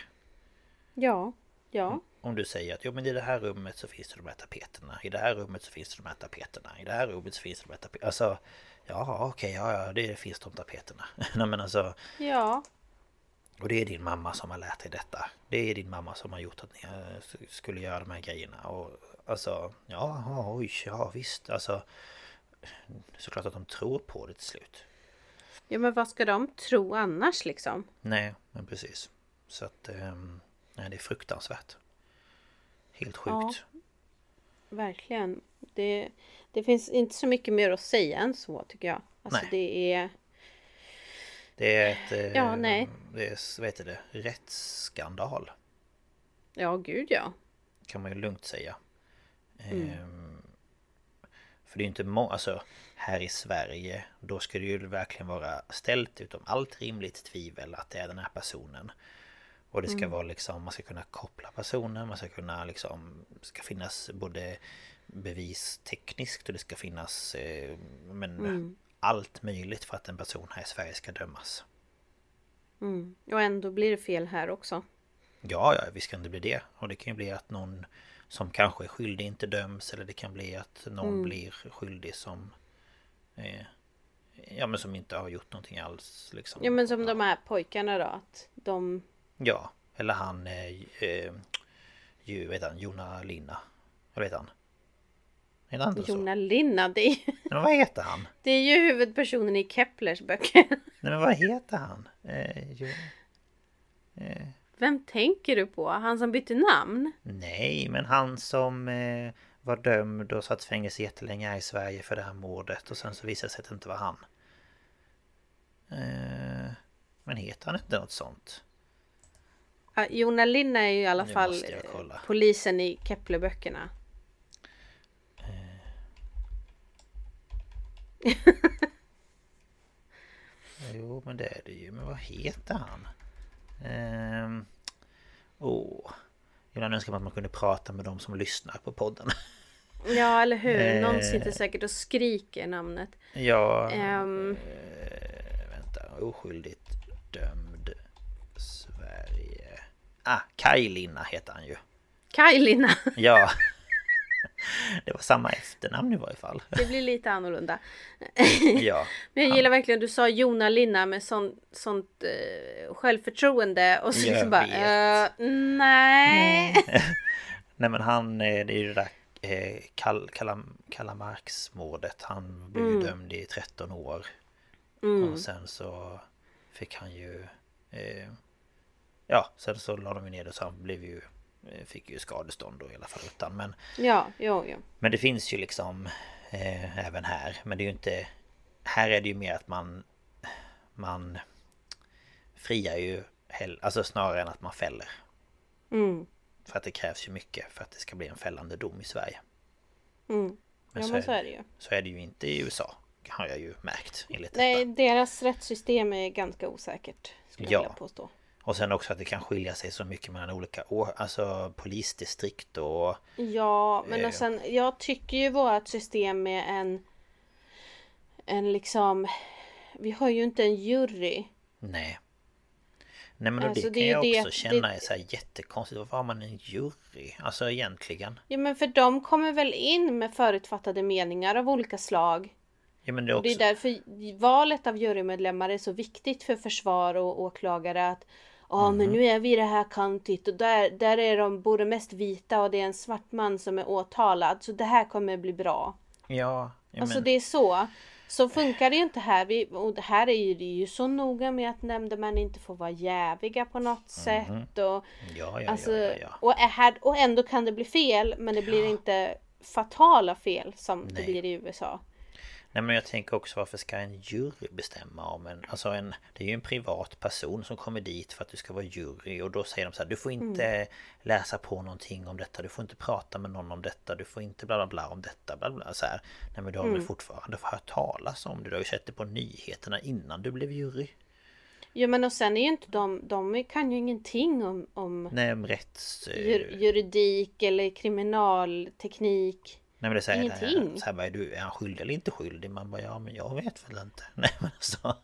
Ja, ja, Om du säger att jo men i det här rummet så finns det de här tapeterna I det här rummet så finns det de här tapeterna I det här rummet så finns det de här tapeterna Alltså Ja okej, ja, ja det finns de tapeterna. Nej men alltså ja, Och det är din mamma som har lärt dig detta. Det är din mamma som har gjort att ni eh, skulle göra de här grejerna. Och Alltså Ja, ja, oj, ja visst. Alltså Såklart att de tror på det till slut. Ja. Men vad ska de tro annars liksom? Nej, men precis. Så att ehm, Nej det är fruktansvärt Helt sjukt Ja. Verkligen. Det, det finns inte så mycket mer att säga än så tycker jag. Alltså Nej. det är... Det är ett... eh, Ja, nej. Det är, vad heter det? Rättsskandal. Ja, gud ja. Kan man ju lugnt säga. Ehm, för det är ju inte många, alltså här i Sverige då ska det ju verkligen vara ställt utom allt rimligt tvivel att det är den här personen. Och det ska vara liksom, man ska kunna koppla personen, man ska kunna liksom, ska finnas både bevis tekniskt och det ska finnas eh, men allt möjligt för att en person här i Sverige ska dömas. Mm. Och ändå blir det fel här också. Ja, ja, visst kan det bli det. Och det kan ju bli att någon som kanske är skyldig inte döms eller det kan bli att någon blir skyldig som eh, Ja men som inte har gjort någonting alls liksom. Ja men som de här pojkarna då. Att de... Ja, eller han eh, eh, ju, vet han, Jona Linna. Vad heter han? Heter han inte så? Jona Linna, det är, Men vad heter han? det är ju huvudpersonen i Keplers böcker. Nej men vad heter han? Eh, ju, eh, Vem tänker du på? Han som bytte namn? Nej, men han som eh, var dömd och satt fängelse jättelänge här i Sverige för det här mordet och sen så visade det sig att det inte var han. Eh, men heter han inte något sånt? Ja, Jona Linna är ju i alla Nu fall eh, polisen i Keplerböckerna. Jo, men det är det ju. Men vad heter han? Ehm... Åh... Ibland önskar man att man kunde prata med de som lyssnar på podden. Ja, eller hur? Någon Eh. sitter säkert och skriker namnet. Ja... Eh, vänta, oskyldigt dömd. Ah, Kaj Linna heter han ju. Kaj Linna. Ja. Det var samma efternamn i varje fall. Det blir lite annorlunda. Ja. Men jag gillar verkligen, du sa Jona Linna med sån, sånt eh, självförtroende och så liksom bara eh, nej. Nej men han, eh, det är ju det där eh, Kalla, Kallamarksmordet. Han blev Mm. dömd i 13 år. Och sen så fick han ju... Eh, ja, sen så la de ju ner det så han blev ju... eh, Fick ju skadestånd då i alla fall utan men... Ja, jo, jo. Men det finns ju liksom eh, även här. Men det är ju inte... Här är det ju mer att man... Man friar ju hell, alltså snarare än att man fäller. Mm, För att det krävs ju mycket för att det ska bli en fällande dom i Sverige. mm. Men ja, så men är så är det ju. Så är det ju inte i USA. Har jag ju märkt enligt Nej, detta. deras rättssystem är ganska osäkert. Skulle Ja. jag vilja påstå. Och sen också att det kan skilja sig så mycket mellan olika år, alltså polisdistrikt och... Ja, men Eh. och sen jag tycker ju vårt system med en en liksom vi har ju inte en jury. Nej. Nej men Alltså, det det kan jag det- också känna det- är så här jättekonstigt. Varför har man en jury? Alltså egentligen. Ja men för de kommer väl in med förutfattade meningar av olika slag. Ja men det är Och det också... är därför valet av jurymedlemmar är så viktigt för försvar och åklagare att Ja Mhm. men nu är vi i det här countyt och där, där är de både mest vita och det är en svart man som är åtalad så det här kommer bli bra. Ja, ja Alltså det är så. Så funkar det ju inte här. Vi, och det här är ju, det ju så noga med att nämndemän inte får vara jäviga på något sätt. Och, Ja, Mhm. ja, alltså, ja, ja, ja. Och, är här, och ändå kan det bli fel men det blir inte fatala fel som det Nej. blir i USA. Nej men jag tänker också varför ska en jury bestämma om en... Alltså en... Det är ju en privat person som kommer dit för att du ska vara jury och då säger de så här Du får inte Mm. läsa på någonting om detta Du får inte prata med någon om detta Du får inte bla bla bla om detta bla bla så här. Nej men du har Mm. väl fortfarande hört talas om det Du har ju sett det på nyheterna innan du blev jury Jo men och sen är ju inte de, de kan ju ingenting om, om Nej men rätts... jur, juridik eller kriminalteknik. Nej men det här, ingenting. så här bara, är, du, är han skyldig eller inte skyldig? Man bara ja men jag vet väl inte Nej men alltså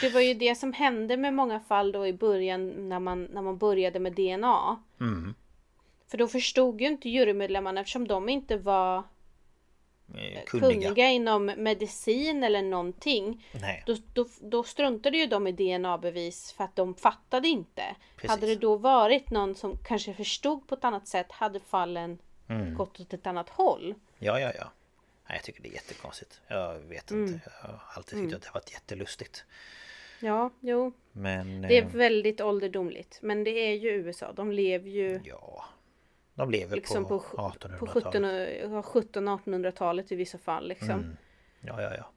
Det var ju det som hände med många fall då i början när man, när man började med DNA. mm, För då förstod ju inte jurymedlemmarna eftersom de inte var eh, kunniga, kunniga inom medicin eller någonting. Nej Då, då, då struntade ju de i DNA-bevis för att de fattade inte. Precis. Hade det då varit någon som kanske förstod på ett annat sätt hade fallen Mm. gått åt ett annat håll. Ja, ja, ja. Nej, jag tycker det är jättekonstigt. Jag vet Mm. inte. Jag har alltid tyckt att det har varit jättelustigt. Ja, jo. Men... Det är eh, väldigt ålderdomligt. Men det är ju USA. De lever ju Ja. De lever liksom på, på, på 1800-talet. 17 och- 1700-1800-talet i vissa fall. Liksom. Mm. Ja, ja, ja.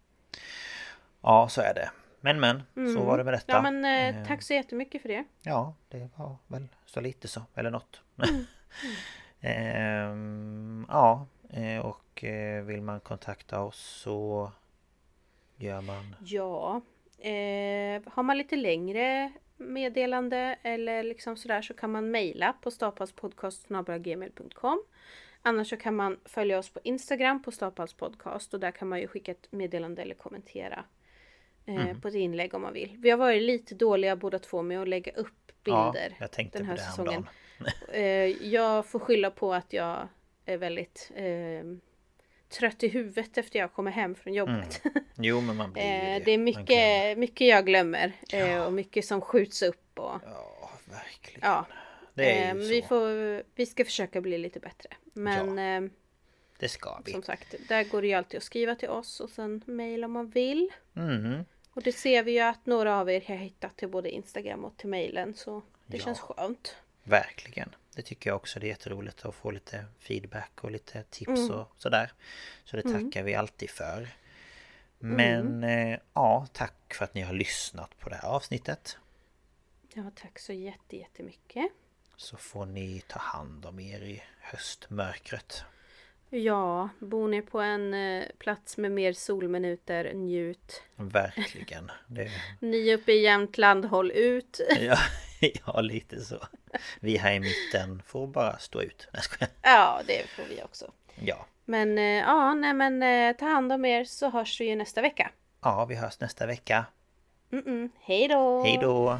Ja, så är det. Men, men. Så var det med detta. Ja men eh, tack så jättemycket för det. Ja, det var väl så lite så. Eller något. Mm. Ehm, ja, eh, och eh, vill man kontakta oss så gör man... Ja, eh, har man lite längre meddelande eller liksom sådär så kan man mejla på staphalspodcast.gmail.com Annars så kan man följa oss på Instagram på staphalspodcast och där kan man ju skicka ett meddelande eller kommentera eh, på ett inlägg om man vill. Vi har varit lite dåliga båda två med att lägga upp bilder Ja, jag tänkte den på här det säsongen. häromdagen. Eh, jag får skylla på att jag är väldigt eh, trött i huvudet efter jag kommer hem från jobbet. Jo, men man blir Eh, det är Man glömmer. mycket, mycket jag glömmer eh, och mycket som skjuts upp. Och, Ja, verkligen. ja, Det är ju vi, så. får, vi ska försöka bli lite bättre. Men eh, Det ska vi. som sagt, där går det ju alltid att skriva till oss och sen mejla om man vill. Mhm. Och det ser vi ju att några av er har hittat till både Instagram och till mejlen. Så Det Ja. känns skönt. Verkligen. Det tycker jag också. Det är jätteroligt att få lite feedback och lite tips och sådär. Så det tackar vi alltid för. Men eh, ja, tack för att ni har lyssnat på det här avsnittet. Ja, tack så jätte, jättemycket. Så får ni ta hand om er i höstmörkret. Ja, bor ni på en eh, plats med mer solminuter, njut. Verkligen. Det, Ni uppe i Jämtland, håll ut. ja, ja, lite så. Vi här i mitten får bara stå ut. Jag. Ja, det får vi också. Ja. Men eh, ja, nej men eh, ta hand om er så hörs vi ju nästa vecka. ja, vi hörs nästa vecka. Mm-mm. Hej då! Hej då!